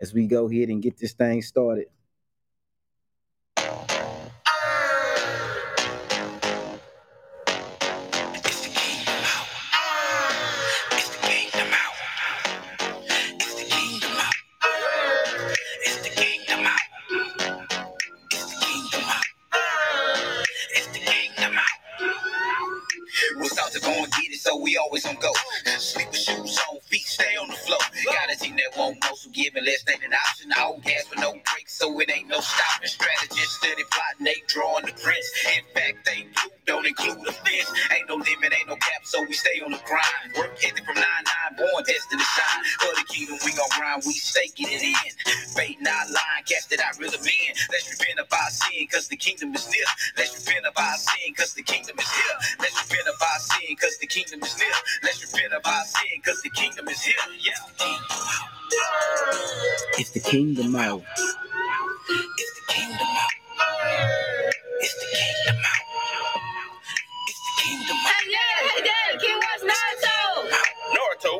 as we go ahead and get this thing started. Out. It's the kingdom out. It's the kingdom out. It's the kingdom out. Hey, yeah, hey, yeah, King West Naruto. Naruto.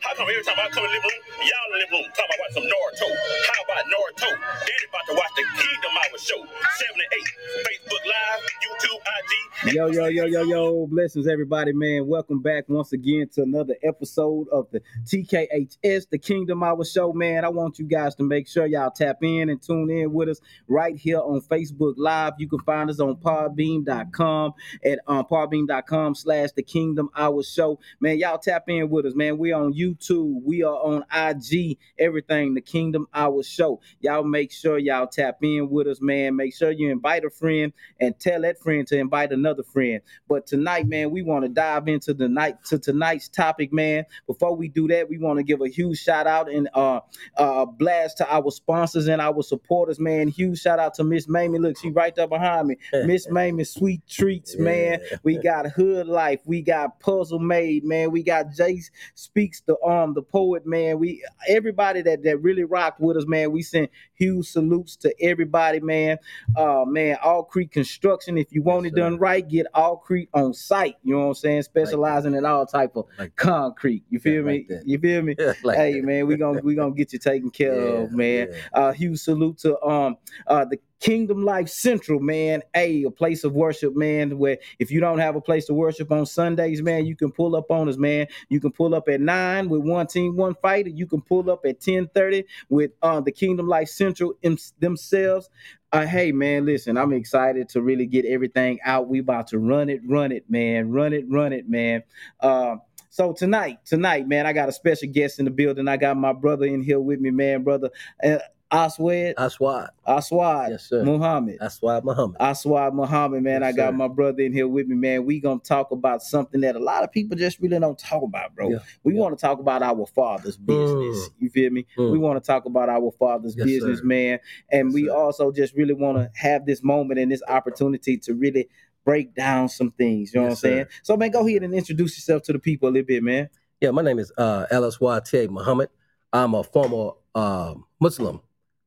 How come every time I come in the living room, y'all in the living room talking about some Naruto? How about Naruto? Daddy about to watch the Kingdom Hour show. 7 to 8. Facebook Live, YouTube, IG. Yo, yo, yo, yo, yo. Blessings, everybody, man. Welcome back once again to another episode of the TKHS, the Kingdom Hour Show, man. I want you guys to make sure y'all tap in and tune in with us right here on Facebook Live. You can find us on podbean.com at um, podbean.com slash the Kingdom Hour Show. Man, y'all tap in with us, man. We on YouTube. We are on IG, everything, the Kingdom Hour Show. Y'all make sure y'all tap in with us, man. Make sure you invite a friend and tell that friend to invite another friend. But tonight, man, we want to dive into the night to tonight's topic, man. Before we do that, we want to give a huge shout out and uh uh blast to our sponsors and our supporters, man. Huge shout out to Miss Mamie. Look, she right there behind me. Miss Mamie Sweet Treats, man. We got Hood Life, we got Puzzle Made, man. We got Jace Speaks the um the poet, man. We everybody that that really rocked with us, man. We send huge salutes to everybody, man. Uh man, All Creek Construction. If you want it done right, get All Creek on site. You know what I'm saying? Specializing in all type of Like- concrete. You feel Yeah, me? like you feel me? like hey that. man, we gonna we gonna get you taken care of, man. Uh huge salute to um uh the Kingdom Life Central, man. Hey, a place of worship, man. Where if you don't have a place to worship on Sundays, man, you can pull up on us, man. You can pull up at nine with one team, one fighter. You can pull up at ten thirty with uh the Kingdom Life Central themselves. Uh, hey man, listen, I'm excited to really get everything out. We about to run it, run it, man, run it, run it, man. Uh, so tonight, tonight, man, I got a special guest in the building. I got my brother in here with me, man, brother uh, Aswad, That's why. Aswad, Yes, sir. Muhammad. Why Muhammad. Aswad Muhammad, man. Yes, I got sir. my brother in here with me, man. We gonna talk about something that a lot of people just really don't talk about, bro. Yeah, We yeah. want to talk about our father's business. You feel me? Mm. We want to talk about our father's Yes, business, sir. man. And Yes, we sir. also just really want to have this moment and this opportunity to really break down some things. You know what I'm saying? So, man, go ahead and introduce yourself to the people a little bit, man. Yeah, my name is uh, LSYT Muhammad. I'm a former uh, Muslim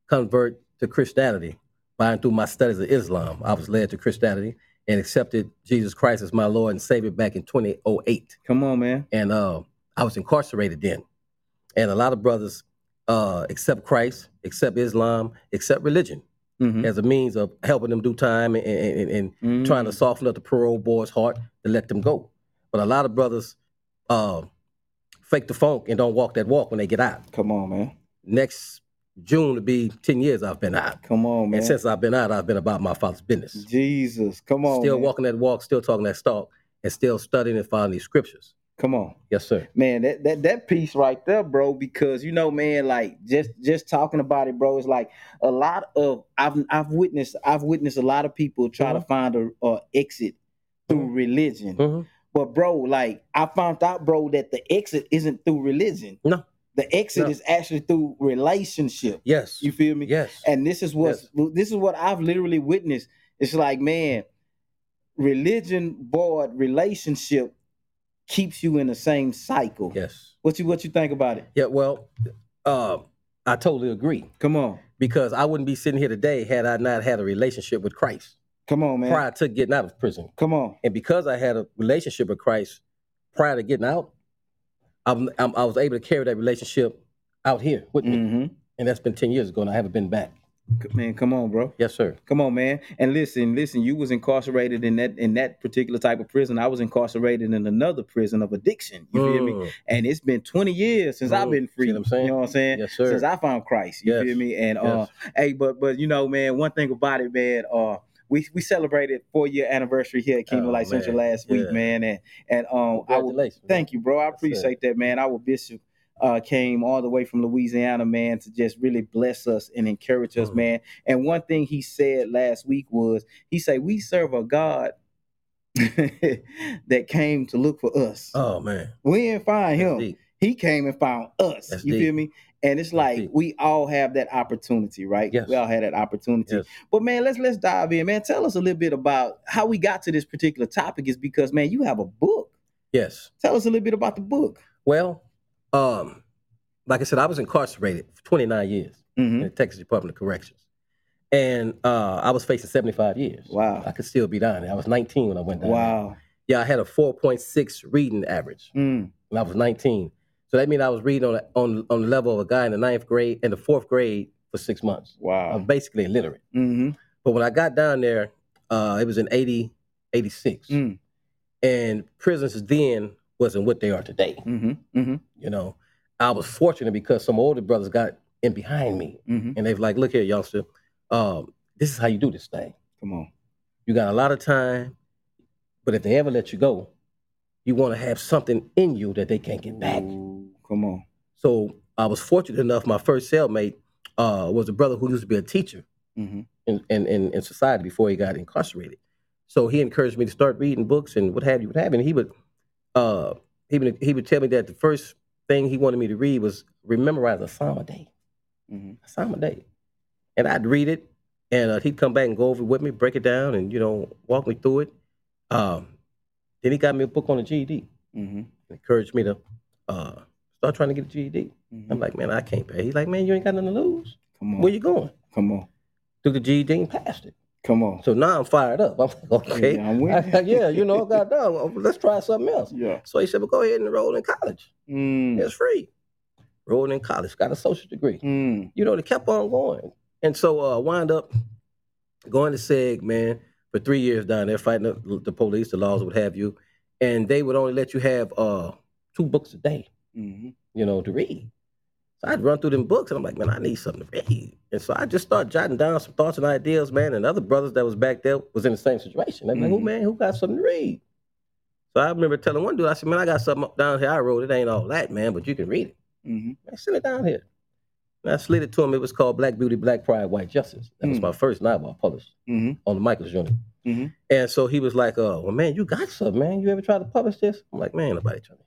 convert to Christianity. By and through my studies of Islam, I was led to Christianity and accepted Jesus Christ as my Lord and Savior back in 2008. Come on, man. And uh, I was incarcerated then. And a lot of brothers uh, accept Christ, accept Islam, accept religion Mhm. as a means of helping them do time and, and, and, and trying to soften up the parole board's heart to let them go. But a lot of brothers uh, fake the funk and don't walk that walk when they get out. Come on, man. Next June to be 10 years I've been out. Come on, man. And since I've been out, I've been about my father's business. Jesus, come on, still man. walking that walk, still talking that talk, and still studying and following these scriptures. Come on. Yes, sir. man that, that that piece right there bro because you know man like just just talking about it bro is like a lot of i've i've witnessed i've witnessed a lot of people try to find a, a exit through religion Mhm. but bro like i found out bro that the exit isn't through religion No. The exit No. is actually through relationship Yes. you feel me yes. and this is what this is what I've literally witnessed. It's like, man, religion board relationship keeps you in the same cycle. yes. What you what you think about it? Yeah, well, uh, I totally agree Come on. because I wouldn't be sitting here today had I not had a relationship with Christ Come on, man. prior to getting out of prison. Come on. And because I had a relationship with Christ prior to getting out, I'm, I'm, I was able to carry that relationship out here with me. hmm and that's been ten years ago, and I haven't been back. Man, come on, bro. Yes, sir. Come on, man. And listen, listen, you was incarcerated in that in that particular type of prison. I was incarcerated in another prison of addiction. You feel me? Mm. And it's been 20 years since I've Mm. been free. See what I'm saying? You know what I'm saying? Yes, sir. Since I found Christ. You Yes. feel me? And uh Yes. hey, but but you know, man, one thing about it, man, uh we, we celebrated four year anniversary here at Kingdom Oh, Light Central last week, man, and and um, I would, thank you, bro. I appreciate that, man. Our bishop uh, came all the way from Louisiana, man, to just really bless us and encourage us, Mhm. man. And one thing he said last week was, he said, "We serve a God that came to look for us. Oh man. we didn't find That's him; deep. he came and found us. That's you deep. feel me?" And it's like we all have that opportunity, right? Yes. We all had that opportunity. Yes. But man, let's let's dive in, man. Tell us a little bit about how we got to this particular topic. Is because man, you have a book. Yes. Tell us a little bit about the book. Well, um, like I said, I was incarcerated for 29 years Mm-hmm. in the Texas Department of Corrections, and uh, I was facing 75 years. Wow. I could still be down there. I was 19 when I went down. there. Wow. Yeah, I had a 4.6 reading average Mm. when I was 19. So that means I was reading on the, on on the level of a guy in the ninth grade and the fourth grade for six months. Wow. I'm basically illiterate. Mm-hmm. But when I got down there, uh, it was in 80, 86. Mm. And prisons then wasn't what they are today. Mm-hmm. Mm-hmm. You know, I was fortunate because some older brothers got in behind me Mm-hmm. and they've like, look here, youngster, um, this is how you do this thing. Come on. You got a lot of time, but if they ever let you go, you want to have something in you that they can't get back. Ooh, come on. So I was fortunate enough. My first cellmate uh, was a brother who used to be a teacher Mm-hmm. in, in, in, in society before he got incarcerated. So he encouraged me to start reading books and what have you, what have you. And he would, uh, he would, he would tell me that the first thing he wanted me to read was memorize a psalm a day, Mm-hmm. a psalm a day, and I'd read it, and uh, he'd come back and go over it with me, break it down, and you know, walk me through it. Um, then he got me a book on the GED, Mm-hmm. encouraged me to uh, start trying to get a GED. Mm-hmm. I'm like, man, I can't pay. He's like, man, you ain't got nothing to lose. Come on. Where you going? Come on. Took the GED and passed it. Come on. So now I'm fired up. I'm like, okay, Yeah, I'm I- you. yeah, you know, goddamn, let's try something else. Yeah. So he said, well, go ahead and enroll in college. Mm. It's free. Enrolled in college, got a social degree. Mm. You know, they kept on going. And so uh wind up going to SEG, man, for three years down there, fighting the, the police, the laws, what have you. And they would only let you have uh two books a day, Mm-hmm. you know, to read. So I'd run through them books and I'm like, man, I need something to read. And so I just started jotting down some thoughts and ideas, man. And other brothers that was back there was in the same situation. They're like, who Mhm. man, who got something to read? So I remember telling one dude, I said, man, I got something up down here I wrote. It ain't all that, man, but you can read it. Mm-hmm. Man, send it down here. And I slid it to him. It was called Black Beauty, Black Pride, White Justice. That was Mm. my first novel I published Mm-hmm. on the Michaels Unit. Mhm. And so he was like, uh, well, man, you got something, man. You ever tried to publish this? I'm like, man, nobody trying to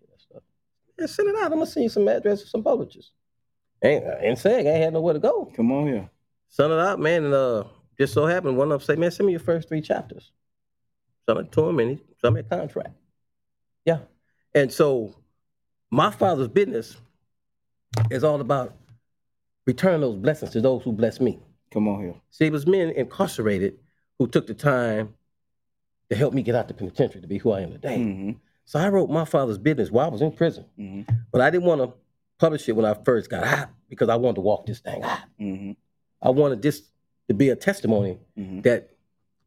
hear that stuff. Man, send it out. I'm to send you some addresses, some publishers. Ain't, ain't saying I ain't had nowhere to go. Come on here. Send it out, man, and uh, just so happened, one of them said, man, send me your first three chapters. Sent it to him, and he sent me a contract. Yeah. And so my father's business is all about returning those blessings to those who bless me. Come on here. See, it was men incarcerated who took the time to help me get out the penitentiary to be who I am today. Mm-hmm. So I wrote my father's business while I was in prison, Mm-hmm. but I didn't want to publish it when I first got out because I wanted to walk this thing out. Mm-hmm. I wanted this to be a testimony Mm-hmm. that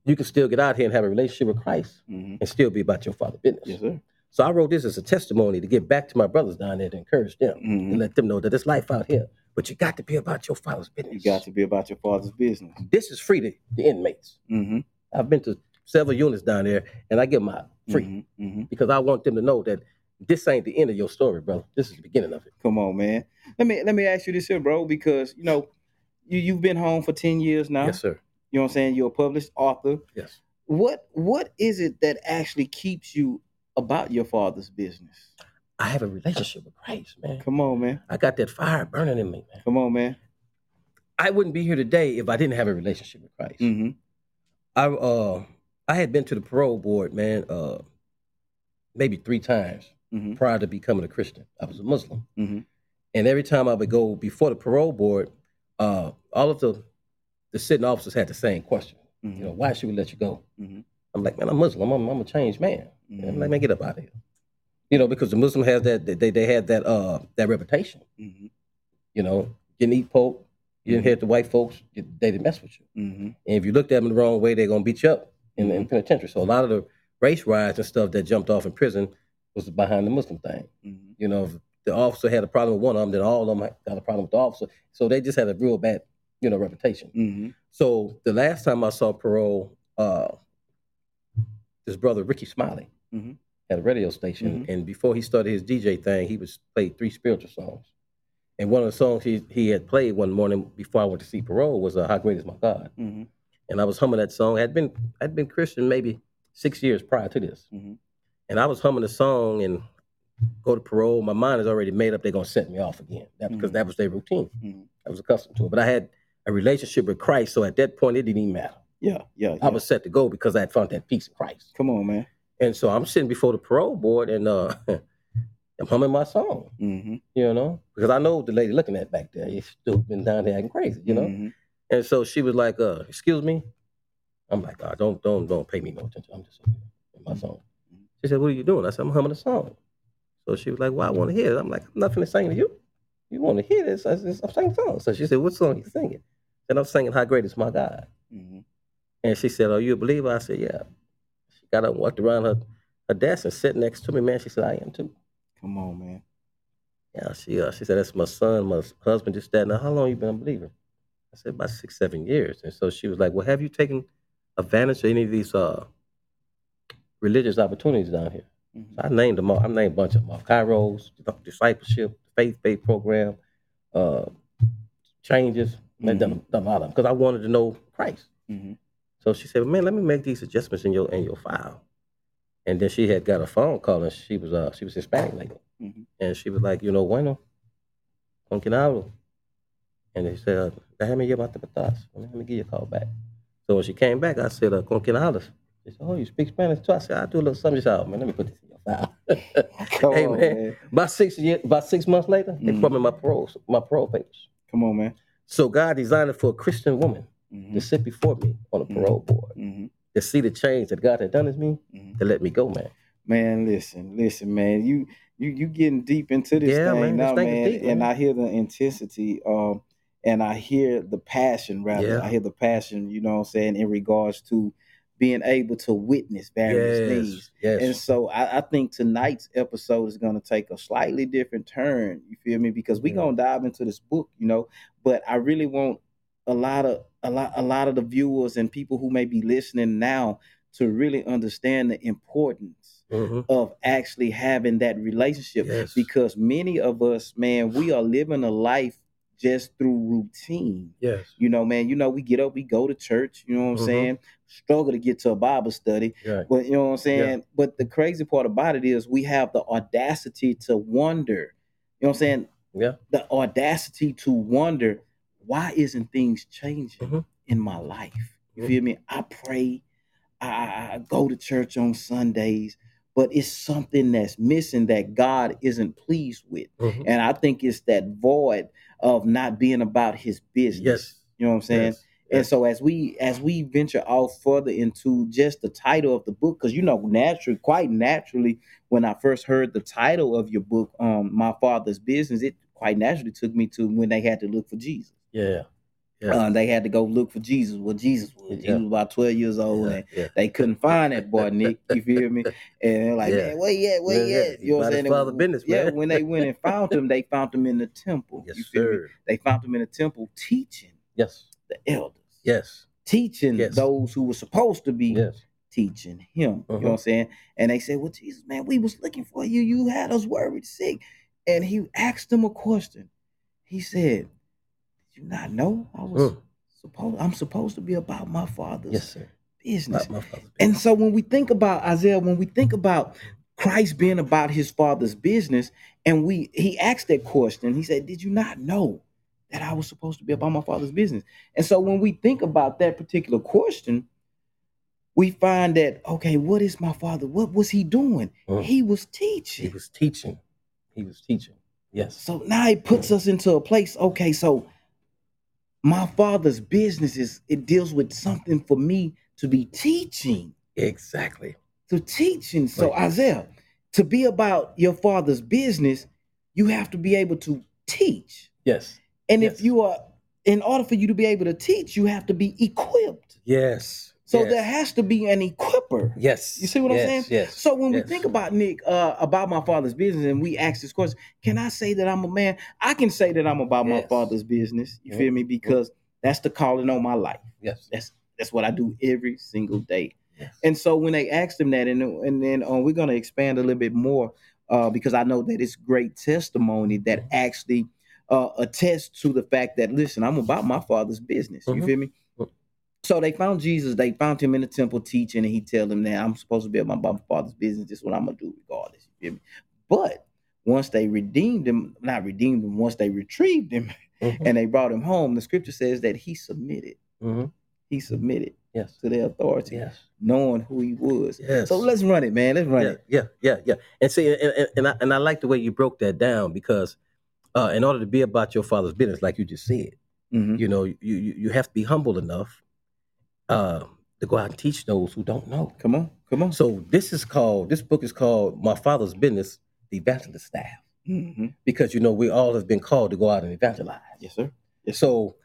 you can still get out here and have a relationship with Christ Mm-hmm. and still be about your father's business. Yes, sir. So I wrote this as a testimony to get back to my brothers down there to encourage them and let them know that there's life out here, but you got to be about your father's business. You got to be about your father's business. This is free to the inmates. Mm-hmm. I've been to several units down there, and I give them out free Mm-hmm. Mm-hmm. because I want them to know that this ain't the end of your story, brother. This is the beginning of it. Come on, man. Let me let me ask you this here, bro, because you know you you've been home for ten years now. Yes, sir. You know what I'm saying? You're a published author. Yes. What what is it that actually keeps you about your father's business? I have a relationship with Christ, man. Come on, man. I got that fire burning in me, man. Come on, man. I wouldn't be here today if I didn't have a relationship with Christ. Mm-hmm. I uh I had been to the parole board, man, uh maybe three times Mhm. prior to becoming a Christian. I was a Muslim. Mhm. And every time I would go before the parole board, uh all of the the sitting officers had the same question. Mhm. You know, why should we let you go? Mhm. I'm like, man, I'm Muslim. I'm, I'm a changed man. I'm like, man, get up out of here. You know, because the Muslim has that they they had that uh that reputation. Mhm. You know, didn't eat pork, You didn't hit the white folks, they didn't mess with you. Mm-hmm. And if you looked at them the wrong way, they're gonna beat you up in the in penitentiary. So a lot of the race riots and stuff that jumped off in prison was behind the Muslim thing. Mm-hmm. You know, if the officer had a problem with one of them, then all of them got a problem with the officer. So they just had a real bad, you know, reputation. Mm-hmm. So the last time I saw parole, uh, his brother Rickey Smiley Mhm. had a radio station, Mhm. and before he started his DJ thing, he was played three spiritual songs. And one of the songs he, he had played one morning before I went to see parole was uh, "How Great Is My God," Mm-hmm. And I was humming that song. I'd been I'd been Christian maybe six years prior to this, Mhm. and I was humming the song and go to parole. My mind is already made up; they're gonna set me off again. That because Mhm. that was their routine. Mhm. I was accustomed to it, but I had a relationship with Christ, so at that point it didn't even matter. Yeah, yeah, yeah. I was set to go because I had found that peace in Christ. Come on, man. And so I'm sitting before the parole board and uh, I'm humming my song, Mm-hmm. you know, because I know the lady looking at back there. She's still been down there acting crazy, you know. Mm-hmm. And so she was like, uh, "Excuse me." I'm like, "God, don't don't don't pay me no attention. I'm just in my song." She said, "What are you doing?" I said, "I'm humming a song." So she was like, "Well, I want to hear it." I'm like, "I'm not finna sing to you. You want to hear this? I said, I'm singing songs." So she said, "What song are you singing?" And I'm singing "How Great Is My God." Mm-hmm. And she said, Are you a believer? I said, Yeah. She got up and walked around her, her desk and sat next to me, man. She said, I am too. Come on, man. Yeah, she uh, she said, That's my son, my husband, just that. Now, how long you been a believer? I said, About six, seven years. And so she was like, Well, have you taken advantage of any of these uh religious opportunities down here? Mhm. So I named them all. I named a bunch of them off. Kairos, discipleship, faith faith program, uh changes. I done, done a lot of them because I wanted to know Christ. Mm-hmm. So she said, "Man, let me make these adjustments in your in your file." And then she had got a phone call, and she was uh she was Hispanic lady, Mhm. and she was like, "You know, bueno, con quien hablo?" And they said, uh, "Déjame llamarte para patas. Let me give you a call back." So when she came back, I said, uh, "Con quien hablas?" She said, "Oh, you speak Spanish too?" I said, "I do a little something." She said, "Oh, man, let me put this in your file." Come hey on, man. man. about six years, about six months later, they Mhm. put me in my parole my parole papers. Come on, man. So God designed it for a Christian woman Mm-hmm. to sit before me on a Mhm. parole board Mm-hmm. to see the change that God had done in me Mhm. to let me go, man. Man, listen, listen, man. You you you getting deep into this Yeah, thing man, now, thing is man. and. I hear the intensity, um, and I hear the passion, rather. Yeah. I hear the passion, you know what I'm saying, in regards to being able to witness various things. yes, And so I, I think tonight's episode is going to take a slightly different turn. You feel me? Because we're Yeah. gonna dive into this book, you know. But I really want a lot of a lot a lot of the viewers and people who may be listening now to really understand the importance Mhm. of actually having that relationship. Yes. Because many of us, man, we are living a life just through routine. yes, You know, man, you know, we get up, we go to church, you know what I'm Mhm. saying? Struggle to get to a Bible study. right. But you know what I'm saying? But the crazy part about it is we have the audacity to wonder. You know what I'm saying? Yeah. The audacity to wonder why isn't things changing Mhm. in my life? You Mhm. feel me? I pray, I- I go to church on Sundays, but it's something that's missing that God isn't pleased with. Mhm. And I think it's that void of not being about his business. Yes. You know what I'm saying? Yes. And so as we as we venture off further into just the title of the book, because you know, naturally, quite naturally, when I first heard the title of your book, um, My Father's Business, it quite naturally took me to when they had to look for Jesus. Yeah. Yeah. Uh, they had to go look for Jesus. Well, Jesus was. Yeah. He was about 12 years old yeah. and yeah. they couldn't find that boy, Nick. You feel me? And they're like, Yeah. man, where you at? Where yeah. at? You know what I'm saying? father business, yeah, when they went and found him, they found him in the temple. Yes, you feel me? sir. They found him in the temple teaching Yes. the elders Yes. teaching Yes. those who were supposed to be Yes. teaching him. You know Uh-huh. what I'm saying? And they said, Well, Jesus, man, we was looking for you. You had us worried sick. And he asked them a question. He said, you not know I was Mm. supposed I'm supposed to be about my father's Yes, sir. business? My, my father's And so when we think about Isaiah, when we think about Christ being about his father's business, and we he asked that question, he said, Did you not know that I was supposed to be about my father's business? And so when we think about that particular question, we find that, okay, what is my father? What was he doing? Mm. He was teaching. he was teaching. He was teaching. Yes. So now it puts us into a place, okay, so my father's business is it deals with something for me to be teaching. Exactly. to teaching. So Right. Isaiah, to be about your father's business, you have to be able to teach. Yes. And Yes. if you are in order for you to be able to teach, you have to be equipped. Yes. So yes. there has to be an equipper. Yes. You see what yes, I'm saying? Yes. So when we think about Nick, uh, about my father's business, and we ask this question, can I say that I'm a man? I can say that I'm about my father's business. You Mhm. feel me? Because that's the calling on my life. Yes. That's that's what I do every single day. Yes. And so when they asked him that, and and then uh, we're gonna expand a little bit more, uh, because I know that it's great testimony that actually uh, attests to the fact that listen, I'm about my father's business. You Mhm. feel me? So they found Jesus. They found him in the temple teaching, and he tell them that I'm supposed to be about my father's business. This is what I'm gonna do, regardless. You feel me? But once they redeemed him, not redeemed him, once they retrieved him Mhm. and they brought him home, the scripture says that he submitted. Mhm. He submitted Yes. to their authority, Yes. knowing who he was. Yes. So let's run it, man. Let's run yeah, it. yeah, yeah, yeah. And see, and, and, and I and I like the way you broke that down because uh, in order to be about your father's business, like you just said, Mhm. you know, you you, you have to be humble enough uh, to go out and teach those who don't know. Come on, come on. So this is called this book is called My Father's Business, the Evangelist Staff, Mhm. because you know we all have been called to go out and evangelize. Yes, sir. So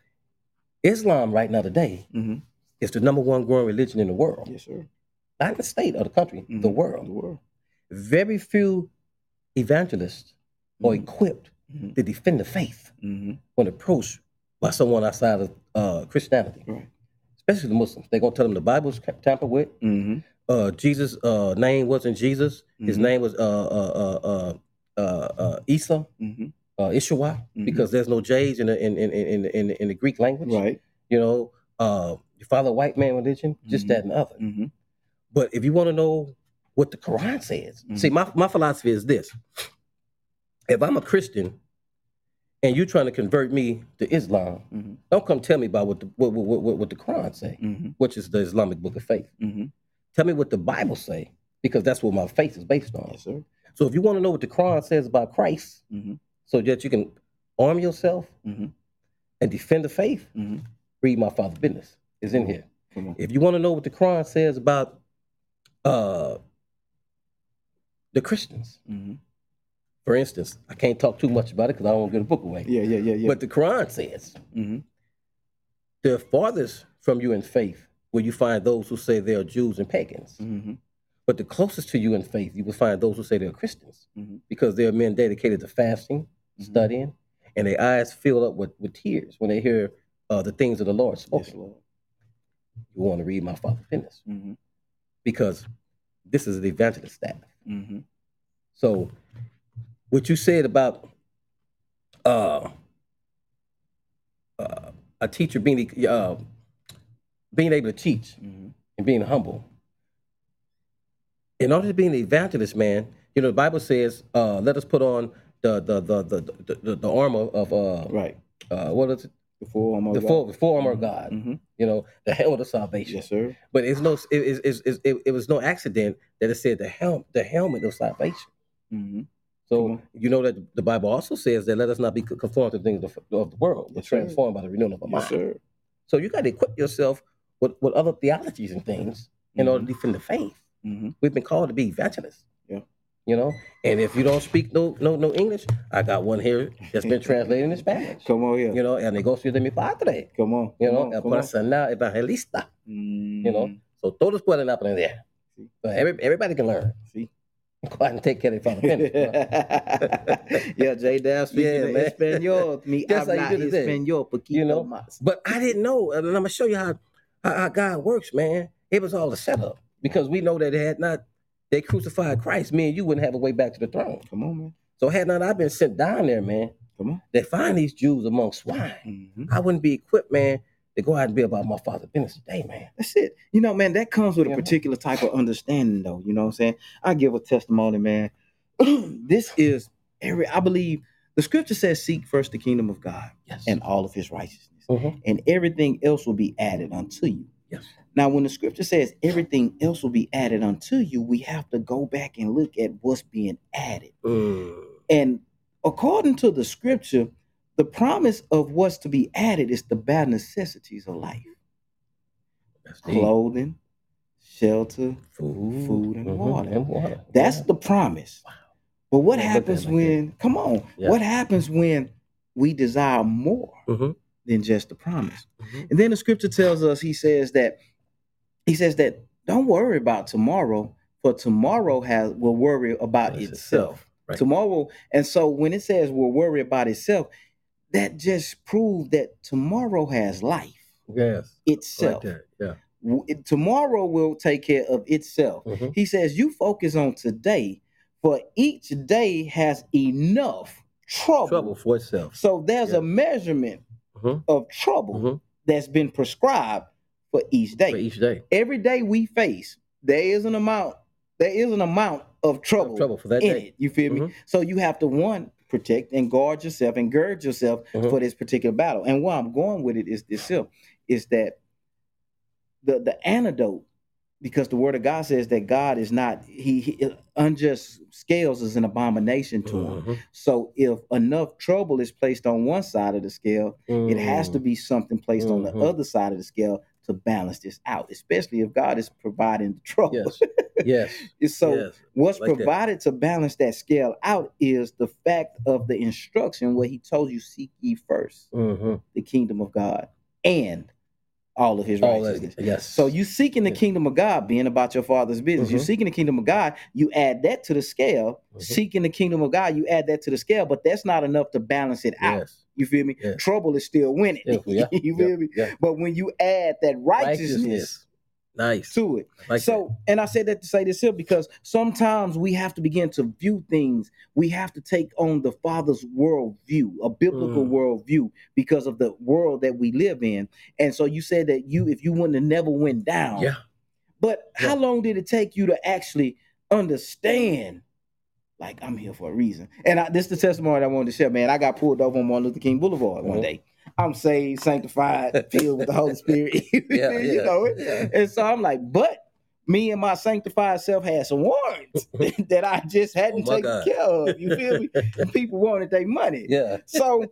Islam right now today Mhm. is the number one growing religion in the world, Yes, sir. not in the state or the country, the Mhm. world. The world. Very few evangelists are Mhm. equipped Mhm. to defend the faith when approached by someone outside of uh, Christianity, Right. Especially the Muslims. They're gonna tell them the Bible's tampered with. Mhm. Uh, Jesus' uh, name wasn't Jesus. His Mhm. name was uh, uh, uh, uh, uh, uh, Isa, Mhm. uh, Ishua, Mhm. because there's no J's in the in in in in, in the Greek language. Right. You know, uh, you follow white man religion, just that and the other. Mhm. But if you want to know what the Quran says, see, my, my philosophy is this. If I'm a Christian and you're trying to convert me to Islam, Mhm. don't come tell me about what the, what, what, what, what the Quran say, Mhm. which is the Islamic book of faith. Mhm. Tell me what the Bible say, because that's what my faith is based on. Yes, sir. So if you want to know what the Quran says about Christ, Mhm. so that you can arm yourself Mhm. and defend the faith, Mhm. read my father's business. It's in here. If you want to know what the Quran says about uh, the Christians. For instance, I can't talk too much about it because I don't want to give the book away. Yeah, yeah, yeah, yeah. But the Quran says, Mhm. the farthest from you in faith will you find those who say they are Jews and pagans. Mhm. But the closest to you in faith, you will find those who say they're Christians Mhm. because they are men dedicated to fasting, Mhm. studying, and their eyes fill up with, with tears when they hear uh, the things of the Lord spoken. Yes, Lord. You want to read my father's business Mhm. because this is the evangelist staff. Mhm. So, what you said about uh, uh, a teacher being uh, being able to teach Mhm. and being humble. In order to be an evangelist, man, you know the Bible says, uh, "Let us put on the the the the the, the, armor of uh, Right. uh, what is it? The full armor. The of full, God. the full armor of God. Mhm. You know, the helmet of salvation. Yes, sir. But it's no, it, it, it, it, was no accident that it said the helm, the helmet of salvation. Mhm. So on. you know that the Bible also says that let us not be conformed to the things of, of the world, but Yes, sir. transformed by the renewing of our Yes, mind. sir. So you got to equip yourself with, with other theologies and things in order mm-hmm. to defend the faith. Mhm. We've been called to be evangelists. Yeah. You know, and if you don't speak no no no English, I got one here that's been translated into Spanish. Come on here. You know, el negocio de mi padre. Come on. You know, el come personal evangelista. You know, mm. So todos pueden aprender. But every, everybody can learn. Sí. Go out and take care of father. yeah, J Dab speaking Yeah, man. Espanol. Mi That's how you habla do today. español poquito You know? más. But I didn't know, and I'm gonna show you how, how how God works, man. It was all a setup because we know that it had not they crucified Christ, me and you wouldn't have a way back to the throne. Come on, man. So had not I been sent down there, man, Come on. they find these Jews among swine. Mhm. I wouldn't be equipped, man, to go out and be about my father's business today, man. That's it. You know, man, that comes with a particular type of understanding, though. You know what I'm saying? I give a testimony, man. this is every, I believe the scripture says, seek first the kingdom of God Yes. and all of his righteousness, Mhm. and everything else will be added unto you. Yes. Now, when the scripture says everything else will be added unto you, we have to go back and look at what's being added. Mm. And according to the scripture, the promise of what's to be added is the bare necessities of life That's clothing, shelter. food, food and Mhm. water. And water. That's Yeah. the promise. But what Yeah, it happens like when, come on, Yeah. what happens when we desire more? Mhm. than just the promise. Mhm. And then the scripture tells us, he says that, he says that don't worry about tomorrow, for tomorrow has will worry about It's itself. Right. Tomorrow, and so when it says will worry about itself, that just proved that tomorrow has life Yes. itself. There. Yeah. W- tomorrow will take care of itself. Mhm. He says, You focus on today, for each day has enough trouble. Trouble for itself. So there's Yeah. a measurement Mhm. of trouble Mhm. that's been prescribed for each day. For each day. Every day we face, there is an amount, there is an amount of trouble, Trouble for that in day. it. You feel me? Mhm. So you have to one protect and guard yourself and gird yourself Mhm. for this particular battle. And where I'm going with it is this here, is that the the antidote, because the word of God says that God is not he, he unjust scales is an abomination to him. Mhm. So if enough trouble is placed on one side of the scale, it has to Mm. be something placed on the Mhm. other side of the scale to balance this out, especially if God is providing the trouble. Yes. Yes. So yes. what's like that. provided to balance that scale out is the fact of the instruction where he told you seek ye first Mhm. the kingdom of God and all of his All that. righteousness. Yes. So you seeking the Yeah. kingdom of God, being about your father's business. You Mhm. seeking the kingdom of God, you add that to the scale. Mhm. Seeking the kingdom of God, you add that to the scale, but that's not enough to balance it out. You feel me? Yeah. Trouble is still winning. Yeah. you feel me? But when you add that righteousness, Nice. to it, Like so, and I said that to say this here because sometimes we have to begin to view things. We have to take on the Father's worldview, a biblical Mm. worldview, because of the world that we live in. And so you said that you, if you wouldn't have never went down. Yeah. But Yeah. how long did it take you to actually understand? Like I'm here for a reason, and I, this is the testimony I wanted to share. Man, I got pulled over on Martin Luther King Boulevard one Mhm. day. I'm saved, sanctified, filled with the Holy Spirit. Yeah, you yeah, know it. yeah. And so I'm like, but me and my sanctified self had some warrants that I just hadn't Oh taken God. care of. You feel me? And people wanted their money. Yeah. So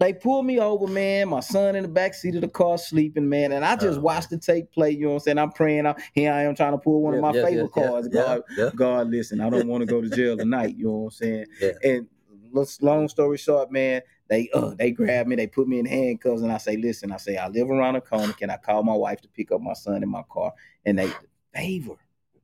they pulled me over, man. My son in the back seat of the car sleeping, man. And I just Oh. watched the tape play. You know what I'm saying? I'm praying. I, here I am trying to pull one of my Yeah, yeah, favorite yeah, yeah, God, Yeah. God, listen, I don't want to go to jail tonight. You know what I'm saying? Yeah. And long story short, man, they uh they grab me, they put me in handcuffs, and I say, listen, I say, I live around the corner. Can I call my wife to pick up my son in my car? And they favor.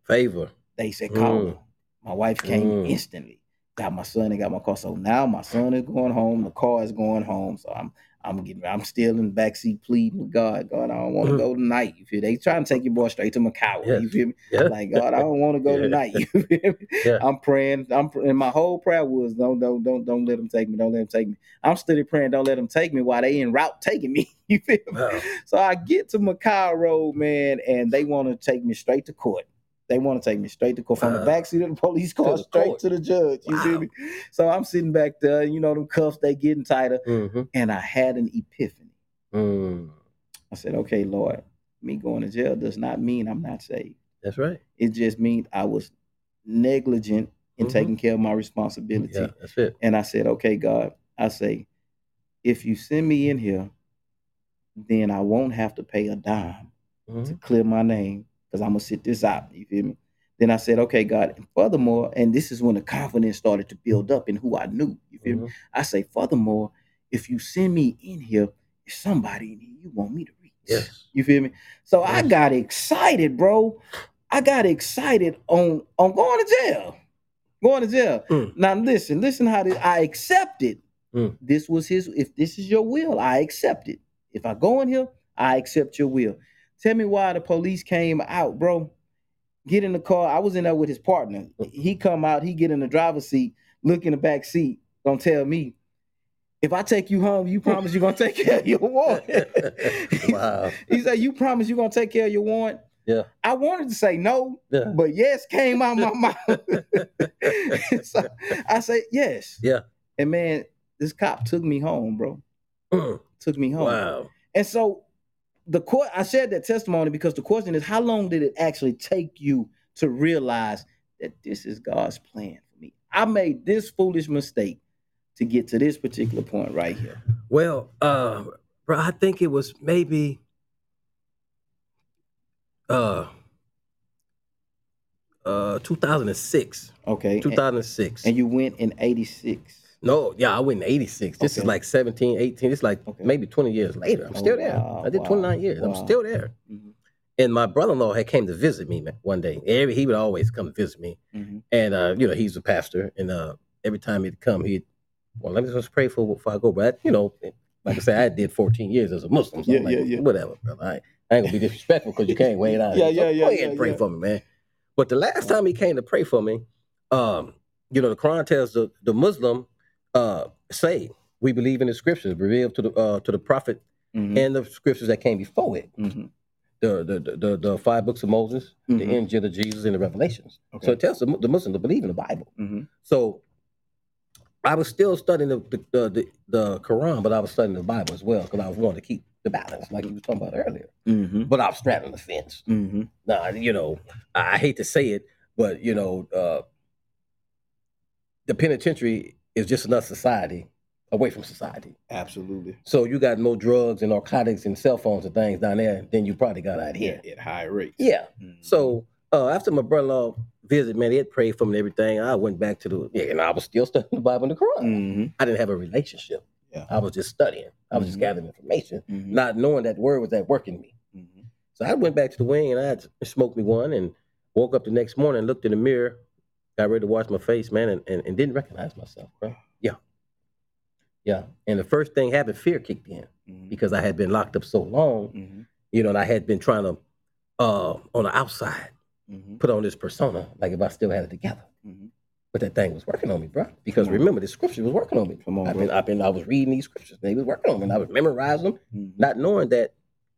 Favor. They said, call Mm. My wife came Mm. instantly, got my son and got my car. So now my son is going home, the car is going home. So I'm I'm getting I'm still in the backseat pleading with God. God, I don't want to Mhm. go tonight. You feel they trying to take your boy straight to Mykawa. Yes. You feel me? Yeah. Like God, I don't want to go Yeah. tonight. You feel me? Yeah. I'm praying. I'm and my whole prayer was don't don't don't don't let them take me. Don't let them take me. I'm still praying. Don't let them take me while they in route taking me. You feel me? Wow. So I get to Mykawa Road, man, and they want to take me straight to court. They want to take me straight to court from the Wow. backseat of the police car the straight court. to the judge. You Wow. me? So I'm sitting back there, you know, them cuffs they getting tighter, Mm-hmm. and I had an epiphany. Mm. I said, "Okay, Lord, me going to jail does not mean I'm not saved. That's right. It just means I was negligent in Mhm. taking care of my responsibility." Yeah. That's it. And I said, okay, God, I say, if you send me in here, then I won't have to pay a dime to Mhm. clear my name because I'm going to sit this out. You feel me? Then I said, okay, God, and furthermore, and this is when the confidence started to build up in who I knew. You feel me? Mhm. I say, furthermore, if you send me in here, there's somebody in here you want me to reach. Yes. You feel me? So I got excited, bro. I got excited on on going to jail. Going to jail. Mm. Now listen, listen how this, I accepted. Mm. This was his. If this is your will, I accept it. If I go in here, I accept your will. Tell me why the police came out, bro. Get in the car. I was in there with his partner. He come out. He get in the driver's seat. Look in the back seat. Gonna tell me. If I take you home, you promise you're gonna take care of your warrant. wow. He said, "You promise you're gonna take care of your warrant." Yeah. I wanted to say no, Yeah. but yes came out my mouth. so I said yes. Yeah. And man, this cop took me home, bro. Mm. Took me home. Wow. And so the court, I shared that testimony because the question is, how long did it actually take you to realize that this is God's plan for me? I made this foolish mistake to get to this particular point right here. Well, uh, bro, I think it was maybe uh uh 2006. Okay. And, 2006. and you went in 86. No, yeah, I went in 86. This is like 17, 18. It's like Okay. maybe 20 years later. I'm Oh, still there. wow, I did wow, 29 years. I'm still there. Mhm. And my brother-in-law had came to visit me man, one day. Every he would always come visit me. Mhm. And uh, you know, he's a pastor. And uh every time he'd come, he'd well, let me just pray for before I go. But you know, like I said, I did 14 years as a Muslim. So Yeah, I'm like, yeah, yeah. whatever, brother. I, I ain't gonna be disrespectful because you can't wait out. Yeah, So yeah, yeah, Go ahead yeah, and pray yeah. for me, man. But the last time he came to pray for me, um, you know, the Quran tells the, the Muslim uh say we believe in the scriptures revealed to the uh to the prophet Mhm. and the scriptures that came before it. Mhm. The the the, the, the five books of Moses, the Mhm. Injil of Jesus, and the Revelations. Okay. So it tells the, the Muslim to believe in the Bible. Mhm. So I was still studying the the, the, the, the Quran, but I was studying the Bible as well because I was wanting to keep the balance, like you were talking about earlier. Mhm. But I was straddling the fence. Mhm. Nah, you know, I, I hate to say it, but you know, uh, the penitentiary is just another society away from society. Absolutely. So you got more drugs and narcotics and cell phones and things down there than you probably got out here. At, at high rates. Yeah. Mhm. So uh, after my brother-in-law visited, man, he had prayed for me and everything. I went back to the yeah, and I was still studying the Bible and the Quran. Mhm. I didn't have a relationship. Yeah. I was just studying. I was just Mhm. gathering information, Mhm. not knowing that word was at work in me. Mhm. So I went back to the wing and I had smoked me one and woke up the next morning, looked in the mirror, got ready to wash my face, man, and, and, and didn't recognize myself, bro. Yeah. Yeah. And the first thing happened, fear kicked in Mhm. because I had been locked up so long, Mhm. you know, and I had been trying to, uh, on the outside, Mhm. put on this persona, like if I still had it together. Mhm. But that thing was working on me, bro. Because remember, the scripture was working on me. Come on, I've been, I've been, I was reading these scriptures. and They was working on me. And I was memorizing them, Mhm. not knowing that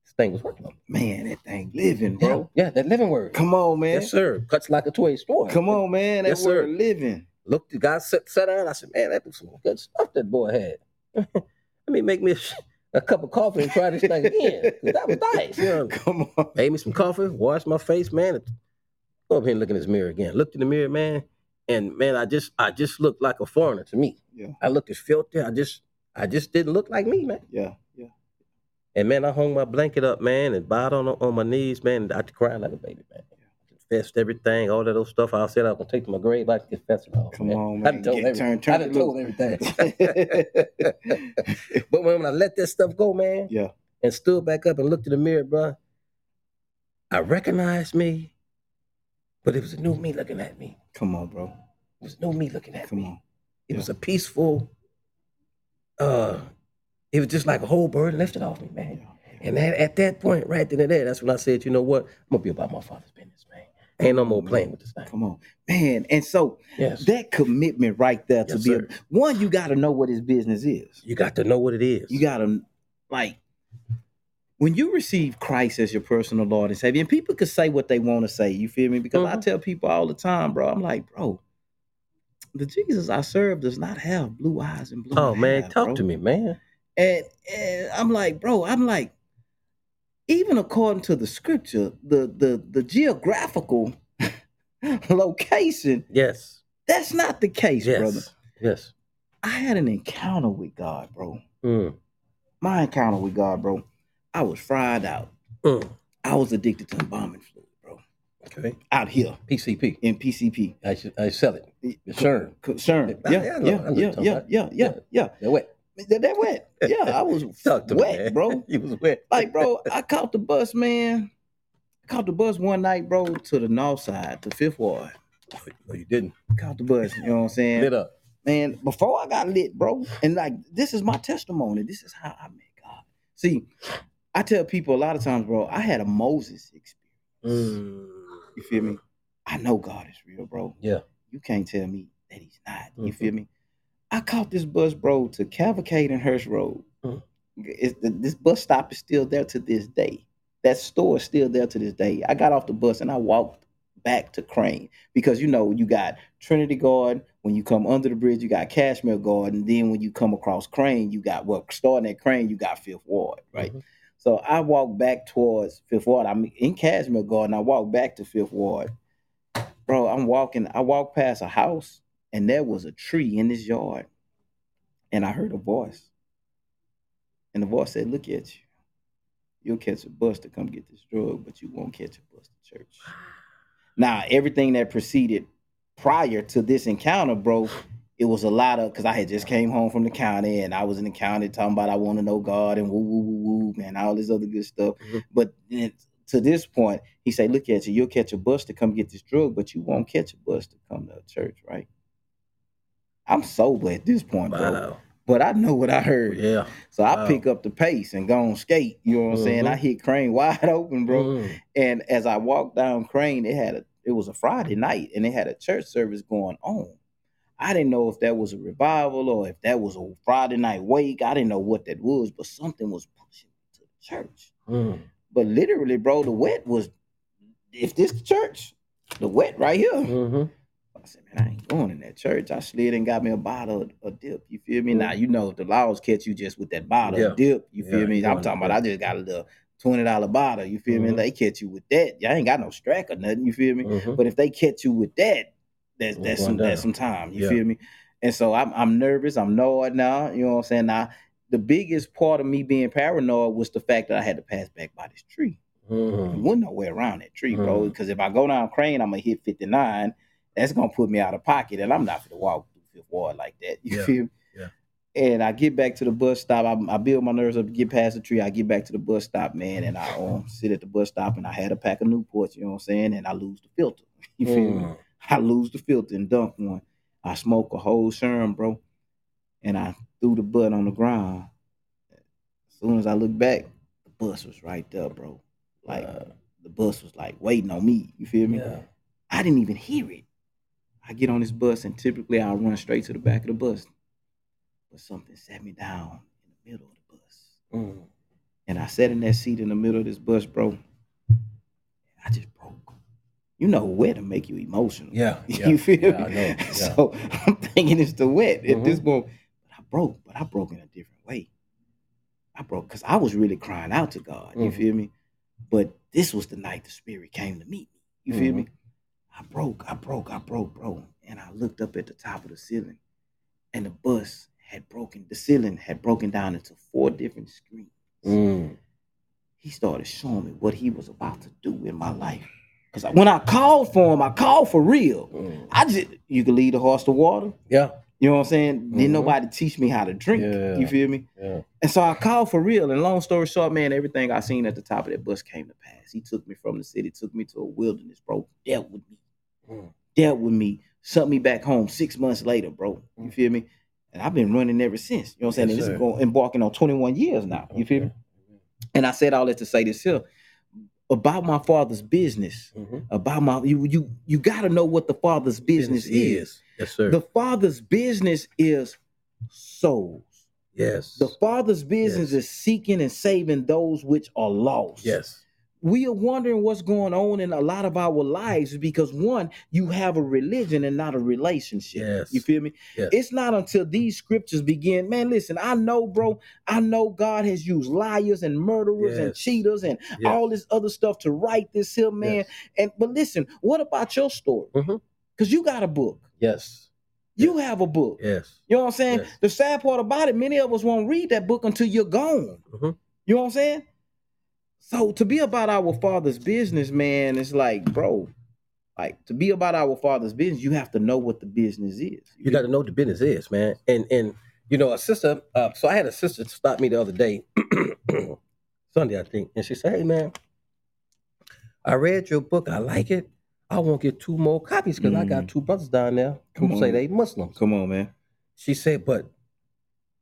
this thing was working on me. Man, that thing living, Yeah, bro. yeah, that living word. Come on, man. Yes, sir. Cuts like a toy store. Come on, man. That Yes, sir. word living. Looked, God sat, sat down. I said, man, that was some good stuff that boy had. Let me make me a, a cup of coffee and try this thing again. that was nice. You know, Come on. made me some coffee, washed my face, man. Go up here and look in this mirror again. Looked in the mirror, man, and man, I just, I just looked like a foreigner to me. Yeah. I looked as filthy. I just, I just didn't look like me, man. Yeah. Yeah. And man, I hung my blanket up, man, and bowed on on my knees, man. I cried like a baby, man. Confessed everything, all that old stuff. I said I was gonna take to my grave. I confessed it all. Come man. on, I man. done told, Get- every- turn- turn I done told everything. but when I let that stuff go, man, yeah. and stood back up and looked in the mirror, bro, I recognized me, but it was a new me looking at me. Come on, bro. It was no me looking at Come me. on. It was a peaceful, uh, it was just like a whole burden lifted off me, man. And at, at that point, right then and there, that's when I said, you know what? I'm gonna be about my father's business, man. Ain't no more playing with this thing. Come on, man. And so Yes. that commitment right there to Yes, be a, one, you got to know what his business is. You got to know what it is. You got to like when you receive Christ as your personal Lord and Savior, and people could say what they want to say. You feel me? Because I Mhm. tell people all the time, bro. I'm like, bro, the Jesus I serve does not have blue eyes and blue. Oh man, hair, talk bro. to me, man. And, and I'm like, bro, I'm like, even according to the scripture, the the the geographical location, Yes. that's not the case, Yes. brother. Yes. I had an encounter with God, bro. Mm. My encounter with God, bro. I was fried out. Mm. I was addicted to embalming fluid, bro. Okay. Out here PCP. in PCP. I should I sell it. Concern. Concern. Yeah, Yeah, yeah, yeah, talking yeah, yeah, yeah, yeah. That, that wet. Yeah, I was Talk wet, man. bro. you was wet. Like, bro, I caught the bus, man. I caught the bus one night, bro, to the north side, to Fifth Ward. No, you didn't. Caught the bus, you know what I'm saying? Lit up. man, before I got lit, bro, and like this is my testimony. This is how I met God. See, I tell people a lot of times, bro, I had a Moses experience. Mm. You feel me? I know God is real, bro. Yeah. You can't tell me that he's not. You Mhm. feel me? I caught this bus, bro, to Cavalcade and Hirsch Road. It's, this bus stop is still there to this day. That store is still there to this day. I got off the bus and I walked back to Crane because you know you got Trinity Garden. When you come under the bridge, you got Kashmere Garden. Then when you come across Crane, you got well starting at Crane, you got Fifth Ward, right? Mhm. So I walked back towards Fifth Ward. I'm in Kashmere Garden. I walked back to Fifth Ward. Bro, I'm walking. I walked past a house and there was a tree in this yard. And I heard a voice. And the voice said, Look at you. You'll catch a bus to come get this drug, but you won't catch a bus to church. Now, everything that preceded prior to this encounter, bro, it was a lot of because I had just came home from the county and I was in the county talking about I want to know God and woo woo woo woo and all this other good stuff. Mhm. But then to this point, he said, "Look at you. You'll catch a bus to come get this drug, but you won't catch a bus to come to church, right?" I'm sober at this point, bro. But I know what I heard. Yeah. So I Wow. pick up the pace and go on skate. You know what I'm saying? Mhm. I hit Crane wide open, bro. Mm. And as I walked down Crane, it had a it was a Friday night and it had a church service going on. I didn't know if that was a revival or if that was a Friday night wake. I didn't know what that was, but something was pushing me to the church. Mm. But literally, bro, the wet was if this the church, the wet right here. Mhm. I said, man, I ain't going in that church. I slid and got me a bottle of, of dip. You feel me? Mhm. Now you know if the laws catch you just with that bottle Yeah. of dip. You Yeah, feel me? I'm talking about I just got a little twenty dollar bottle. You feel me? Mhm. They catch you with that. Y'all ain't got no strack or nothing. You feel me? Mhm. But if they catch you with that, that's It's that's some down. that's some time. You Yeah. feel me? And so I'm I'm nervous. I'm gnawed now. You know what I'm saying? Now the biggest part of me being paranoid was the fact that I had to pass back by this tree. There Mhm. wasn't nowhere around that tree, bro. Mhm. Because if I go down Crane, I'm gonna hit 59. That's gonna put me out of pocket, and I'm not gonna walk through Fifth Ward like that. You Yeah. feel me? Yeah. And I get back to the bus stop. I, I build my nerves up to get past the tree. I get back to the bus stop, man, and I um, sit at the bus stop, and I had a pack of Newports. You know what I'm saying? And I lose the filter. You feel me? Mm. I lose the filter and dunk one. I smoke a whole sherm, bro, and I threw the butt on the ground. As soon as I look back, the bus was right there, bro. Like Wow. the bus was like waiting on me. You feel me? Yeah. I didn't even hear it. I get on this bus and typically I'll run straight to the back of the bus. But something sat me down in the middle of the bus. Mm. And I sat in that seat in the middle of this bus, bro. I just broke. You know, wet to make you emotional. Yeah. yeah. you feel Yeah, I me? know. Yeah. So I'm thinking it's the wet at this Mhm. point. But I broke, but I broke in a different way. I broke because I was really crying out to God. You Mhm. feel me? But this was the night the Spirit came to meet me. You feel me? Mm-hmm. I broke, I broke, I broke, bro. And I looked up at the top of the ceiling, and the bus had broken. The ceiling had broken down into four different screens. Mm. He started showing me what he was about to do in my life. Because when I called for him, I called for real. Mm. I just you can lead a horse to water. Yeah. You know what I'm saying? Didn't Mhm. nobody teach me how to drink. Yeah. You feel me? Yeah. And so I called for real. And long story short, man, everything I seen at the top of that bus came to pass. He took me from the city, took me to a wilderness, bro. Dealt with me. Mm. Dealt with me. Sent me back home six months later, bro. You Mm. feel me? And I've been running ever since. You know what I'm saying? Yes, and this is going embarking on 21 years now. You feel me? And I said all that to say this here about my father's business. Mhm. About my you you you gotta know what the father's business, is. Yes, sir. The father's business is souls. yes. The father's business Yes. is seeking and saving those which are lost. yes. We are wondering what's going on in a lot of our lives because one, you have a religion and not a relationship. Yes. You feel me? Yes. It's not until these scriptures begin. Man, listen, I know, bro. I know God has used liars and murderers and cheaters and Yes. all this other stuff to write this here, man. Yes. And but listen, what about your story? Mhm. Because you got a book. Yes. You have a book. Yes. You know what I'm saying? Yes. The sad part about it, many of us won't read that book until you're gone. Mhm. You know what I'm saying? So to be about our father's business, man, it's like, bro, like to be about our father's business, you have to know what the business is. You got to know what the business is, man. And and you know, a sister. Uh, so I had a sister stop me the other day, Sunday, I think, and she said, "Hey, man, I read your book. I like it. I want to get two more copies because I got two brothers down there Come who say they Muslims." Come on, man. She said, "But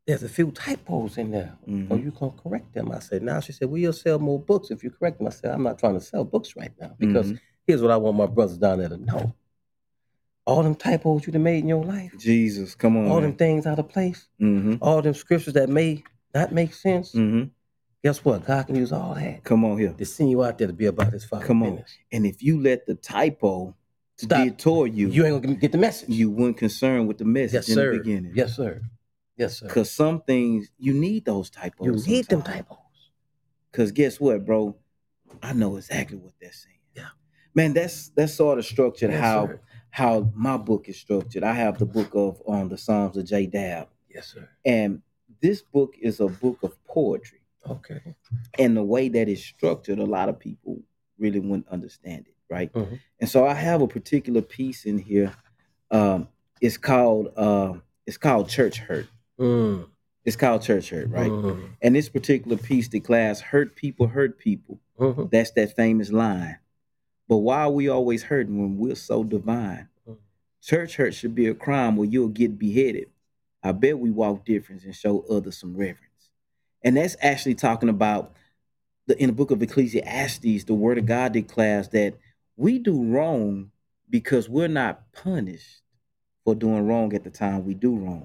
there's a few typos in there. Mhm. So you gonna correct them?" I said, "Now." She said, "Well, you'll sell more books if you correct them." I said, "I'm not trying to sell books right now because Mhm. here's what I want my brothers down there to know." All them typos you done made in your life, Jesus, come on. all them things out of place, mm-hmm. all them scriptures that may not make sense. Mm-hmm. Guess what? God can use all that Come on here. to send you out there to be about His Father Come on. And if you let the typo Stop. detour you, You ain't gonna get the message. you weren't concerned with the message yes, in sir. the beginning. Yes, sir. Yes, sir. Because some things you need those typos. You need them sometimes. typos. Cause guess what, bro? I know exactly what they're saying. Yeah. Man, that's that's sort of structured Yes, how sir. how my book is structured. I have the book of on the Psalms of J. Dab. Yes, sir. And this book is a book of poetry. Okay. And the way that it's structured, a lot of people really wouldn't understand it, right? Mhm. And so I have a particular piece in here. Um, it's called uh, It's called church hurt. Mm, It's called church hurt, right? mhm, And this particular piece declares hurt people hurt people. mhm. That's that famous line. But why are we always hurting when we're so divine? Mhm. Church hurt should be a crime where you'll get beheaded. I bet we walk difference and show others some reverence. And that's actually talking about the in the book of Ecclesiastes, the word of God declares that we do wrong because we're not punished for doing wrong at the time we do wrong.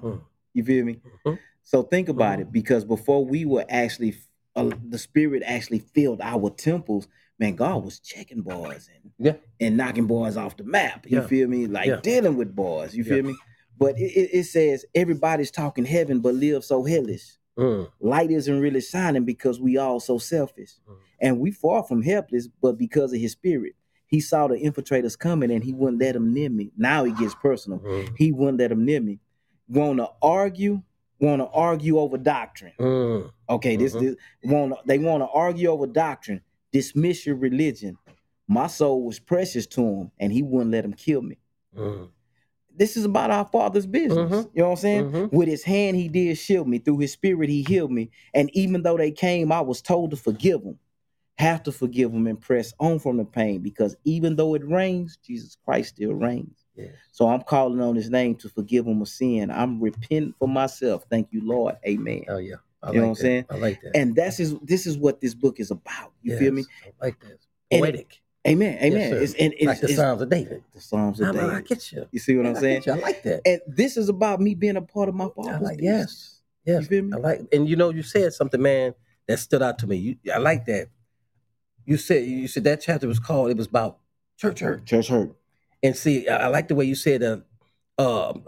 Mm. You feel me? Mhm. So think about it because before we were actually, uh, the spirit actually filled our temples, man, God was checking boys and Yeah. and knocking boys off the map. You Yeah. feel me? Like Yeah. dealing with boys. You feel me? But it, it, it says everybody's talking heaven but live so hellish. Mm, Light isn't really shining because we all so selfish. Mhm. And we far from helpless, but because of his spirit. He saw the infiltrators coming and he wouldn't let them near me. Now he gets personal. mhm, He wouldn't let them near me. Want to argue? Want to argue over doctrine? mm. Okay, this, Mhm. this want they want to argue over doctrine. Dismiss your religion. My soul was precious to him, and he wouldn't let him kill me. Mm, This is about our Father's business. Mhm. You know what I'm saying? mhm. With his hand, he did shield me. Through his spirit, he healed me. And even though they came, I was told to forgive them. Have to forgive them and press on from the pain because even though it rains, Jesus Christ still reigns. Yes. So I'm calling on his name to forgive him of sin. I'm repenting for myself. Thank you, Lord. Amen. Oh yeah. I You know like what I'm saying? I like that. And that's is this is what this book is about. You feel me? I like that. And. Amen. Amen. sir. it's, and it's, like the it's Psalms of David. the Psalms of I, I David. get you. You see what I'm I saying? get you. I like that. And this is about me being a part of my I father's like, yes. Yes. You feel me? I like, and you know, you said something, man, that stood out to me. You, I like that. You said, you said that chapter was called. It was about church hurt. Church hurt. And see, I, I like the way you said that. Um,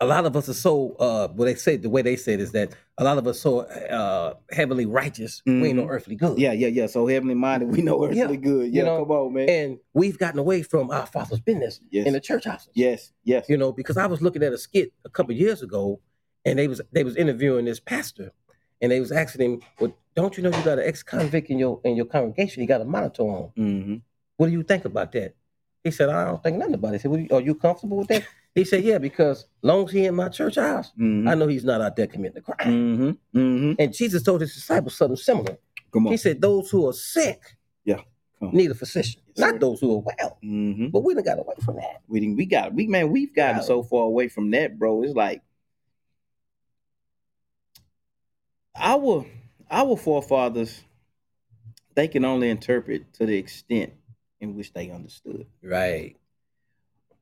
a lot of us are so. Uh, what they say, the way they said is that a lot of us so uh, heavily righteous. We ain't no Mhm. earthly good. Yeah, yeah, yeah. So heavenly minded, we know earthly Yeah. good. You Yeah, know, come on, man. And we've gotten away from our Father's business Yes. in the church houses. yes, yes. you know because i was looking at a skit a couple years ago and they was they was interviewing this pastor and they was asking him well don't you know you got an ex-convict in your in your congregation you got a monitor on Mm-hmm. what do you think about that he said i don't think nothing about it he said well, are you comfortable with that he said yeah because long as he in my church house Mm-hmm. i know he's not out there committing a crime Mm-hmm. Mm-hmm. and jesus told his disciples something similar Come on. he said those who are sick Yeah, need a physician Yes, sir. not those who are well Mm-hmm. but we done got away from that We didn't- we got we man we've gotten so far away from that, bro. It's like our our forefathers they can only interpret to the extent in which they understood. right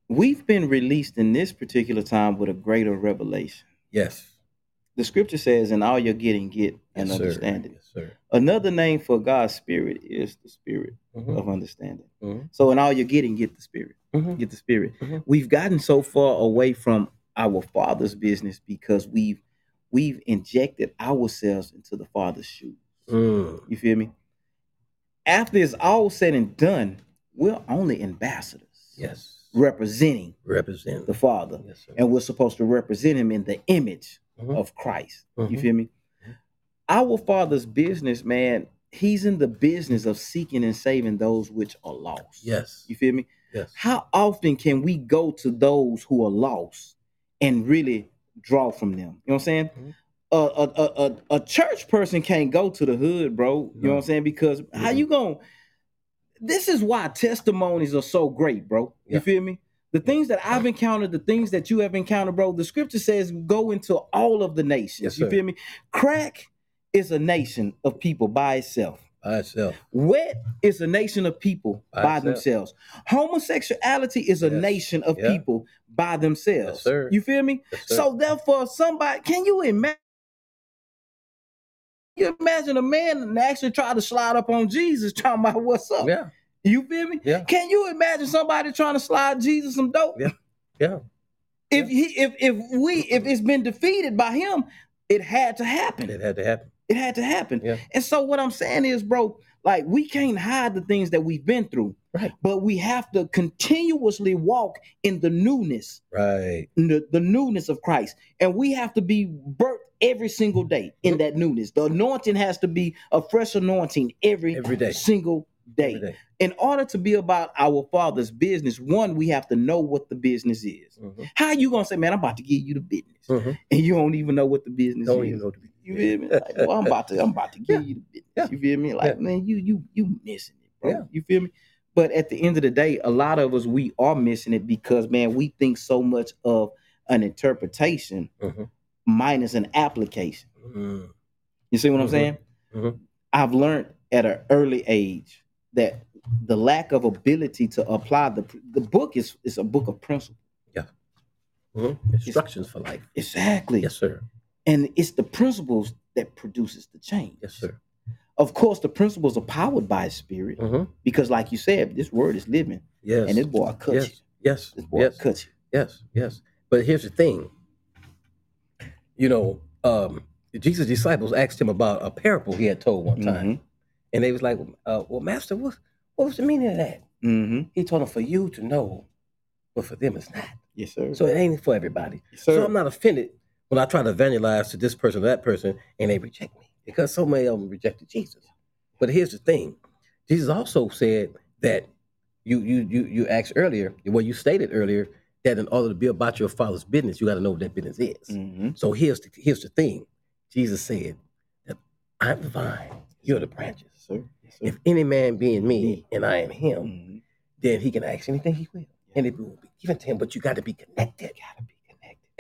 We've been released in this particular time with a greater revelation. yes The scripture says, "In all you're getting, get and yes, understanding." yes sir Another name for God's spirit is the spirit Mhm. of understanding. Mhm. So, in all you're getting, get the spirit. Mhm. Get the spirit. Mhm. We've gotten so far away from our Father's business because we've we've injected ourselves into the Father's shoes. Mm. You feel me? After it's all said and done, we're only ambassadors, Yes. representing Represent. the Father, Yes, sir. and we're supposed to represent Him in the image Mhm. of Christ. You Mhm. feel me? Our Father's business, man, He's in the business of seeking and saving those which are lost. Yes. You feel me? Yes. How often can we go to those who are lost and really draw from them? You know what I'm saying? Mhm. A, a, a, a, church person can't go to the hood, bro. You know what I'm saying? Because how Mhm. you going to this is why testimonies are so great, bro. You Yeah. feel me? The things that I've encountered, the things that you have encountered, bro, the scripture says go into all of the nations. Yes, you feel me? Crack is a nation of people by itself. By itself. Wet is a nation of people By by, themselves. Homosexuality is a Yes. nation of Yeah. people by themselves. Yes. You feel me? So therefore, somebody can you imagine? You imagine a man actually try to slide up on Jesus, talking about what's up. yeah. You feel me? Yeah. Can you imagine somebody trying to slide Jesus some dope? Yeah. Yeah. If he, if if we, if it's been defeated by him, it had to happen. It had to happen. It had to happen. Yeah. And so what I'm saying is, bro, like we can't hide the things that we've been through, Right. but we have to continuously walk in the newness, Right. the, the newness of Christ. And we have to be birthed every single day in that newness. The anointing has to be a fresh anointing every, Every day. single day. In order to be about our Father's business, one, we have to know what the business is. Mhm. How you gonna say, man, I'm about to give you the business, Mhm. and you don't even know what the business Don't is? even know the You feel me? Like, well, I'm about to, I'm about to give Yeah. you the business. Yeah. You feel me? Like, Yeah. man, you, you, you missing it, bro. Yeah. You feel me? But at the end of the day, a lot of us we are missing it because, man, we think so much of an interpretation Mhm. minus an application. Mm. You see what I'm Mhm. saying? Mhm. I've learned at an early age that the lack of ability to apply the the book is is a book of principle. Mhm. Instructions for life. Exactly. Yes, sir. And it's the principles that produces the change. Yes, sir. Of course, the principles are powered by spirit hmm because, like you said, this word is living, Yes. and this boy cuts you. yes. Yes. This boy Yes. cuts you. Yes. Yes. But here's the thing. You know, um, Jesus' disciples asked him about a parable he had told one time, and they was like, uh, "Well, Master, what what was the meaning of that?" Mm-hmm. He told them, "For you to know, but for them it's not. Yes, sir. So it ain't for everybody. Yes, So. I'm not offended when I try to evangelize to this person or that person and they reject me because so many of them rejected Jesus. But here's the thing: Jesus also said that you you you you asked earlier, well, you stated earlier that in order to be about your father's business, you got to know what that business is. mm-hmm. So here's the here's the thing: Jesus said that I'm the vine, you're the branches. Sir. Yes, sir. If any man be in me and I am him, Mhm. then he can ask anything he will, and it will be given to him. But you got to be connected. Gotta be connected.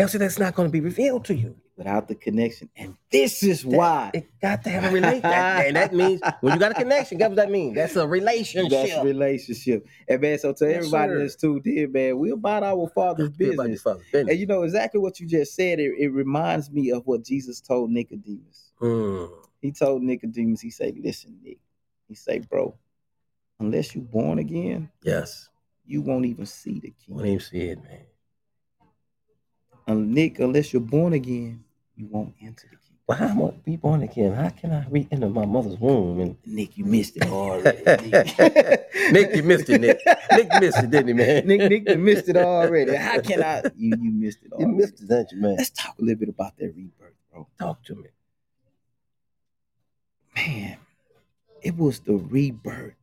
Else that's not going to be revealed to you. Without the connection, and this is That- why it got to have a relationship. and that means when you got a connection, guess what that means? That's a relationship. That's a relationship. And man, so to Yes, everybody sir. that's tuned in, man, we're about our father's business. father's business. And you know exactly what you just said. It, it reminds me of what Jesus told Nicodemus. Mm, He told Nicodemus, he said, Listen, Nick, he said, Bro, unless you're born again, yes. you won't even see the king. even see it, man. And Nick, unless you're born again, you won't enter the kingdom. Well, how am I be born again? How can I re enter my mother's womb? And Nick, you missed it already. Nick, Nick, you missed it, Nick. Nick missed it, didn't he, man? Nick, Nick, you missed it already. How can I? You, you missed it Already. You missed it, didn't you, man? Let's talk a little bit about that rebirth, bro. Talk to me. man, it was the rebirth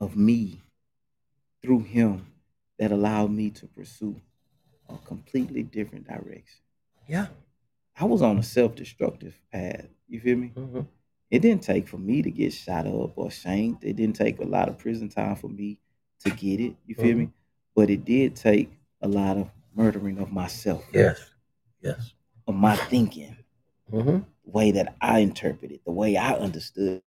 of me through him that allowed me to pursue a completely different direction. Yeah. I was on a self-destructive path. You feel me? hmm It didn't take for me to get shot up or shanked. It didn't take a lot of prison time for me to get it. You feel me? But it did take a lot of murdering of myself, Yes. Yes. of my thinking, hmm the way that I interpreted, the way I understood.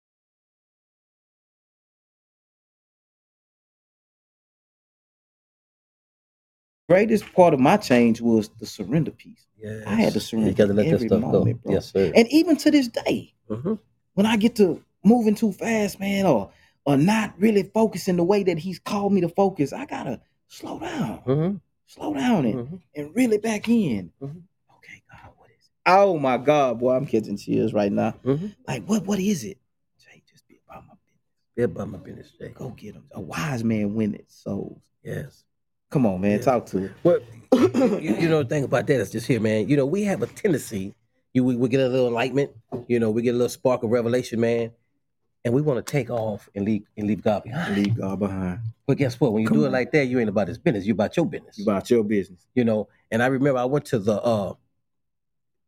Greatest part of my change was the surrender piece. Yes. I had to surrender You got to let that every stuff moment, go. bro. Yes, sir. And even to this day, hmm when I get to moving too fast, man, or or not really focusing the way that he's called me to focus, I gotta slow down, hmm slow down, and, hmm and really back in. Mhm. Okay, God, what is it? Oh my God, boy, I'm catching tears right now. hmm Like, what what is it? Jay, just be about my business. Be about my business, Jay. Go get them. A wise man winneth souls. Yes. Come on, man, Yeah. talk to it. Well, you, you know the thing about that is just here, man. You know we have a tendency. You we, we get a little enlightenment. You know we get a little spark of revelation, man, and we want to take off and leave and leave God behind. Leave God behind. But guess what? When you Come do it on. like that, you ain't about his business. You about your business. You about your business. you know. And I remember I went to the uh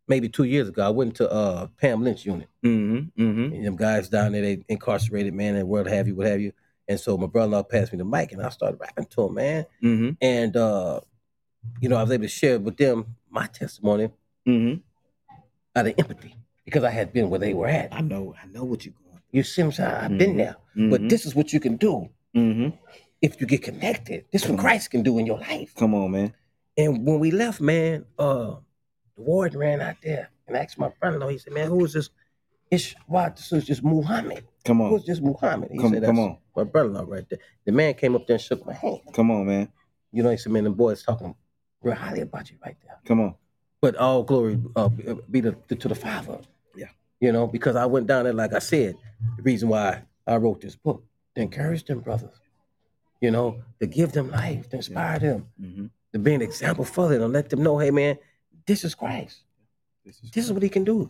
maybe two years ago. I went to uh Pam Lynch unit. Mm-hmm. Mm-hmm. And them guys down there, they incarcerated, man, and what have you, what have you. And so my brother-in-law passed me the mic, and I started rapping to him, man. Mm-hmm. And uh, you know, I was able to share with them my testimony Mm-hmm. out of empathy because I had been where they were at. I know, I know what you're going. You see what I'm saying? I've been Mhm. there. through. But this is what you can do mm-hmm. if you get connected. This is what Christ can do in your life. Come on, man. And when we left, man, uh, the warden ran out there and asked my brother-in-law, he said, man, who is this? It's why this is just Muhammad. Come Who on. is this Muhammad? He Come, said, come "That's on. My brother-in-law right there. The man came up there and shook my hand. Come on, man. You know, he said, man, the boys talking real highly about you right there. Come on. But all glory uh, be to, to the Father. Yeah. You know, because I went down there, like I said, the reason why I wrote this book, to encourage them brothers, you know, to give them life, to inspire them, Mm-hmm. to be an example for them, and let them know, hey, man, this is Christ. This is This is what he can do.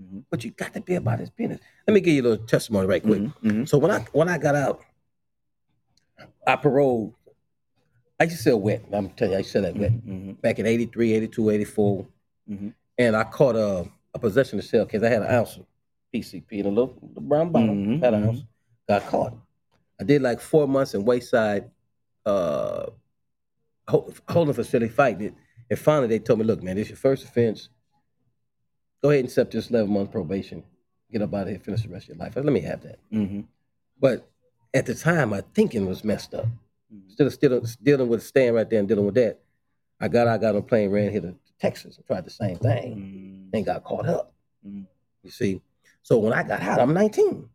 Mhm. But you got to be about his business. Let me give you a little testimony right quick. Mhm. Mhm. So when I when I got out I paroled. I used to sell wet. I'm telling you, I used to sell that wet Mhm, back in 83, 82, 84. mhm. And I caught a, a possession of shell case. I had an ounce of PCP in a little, little brown bottle. Had an ounce. Got caught. I did like four months in Wayside uh, holding facility fighting it. And finally, they told me, look, man, this is your first offense. Go ahead and accept this 11 month probation. Get up out of here, finish the rest of your life. Let me have that. Mhm. But at the time, my thinking was messed up. Mhm. Instead of still dealing with staying right there and dealing with that, I got I got on a plane, ran here to Texas, and tried the same thing, Mhm. and got caught up. Mhm. You see, so when I got out, I'm 19.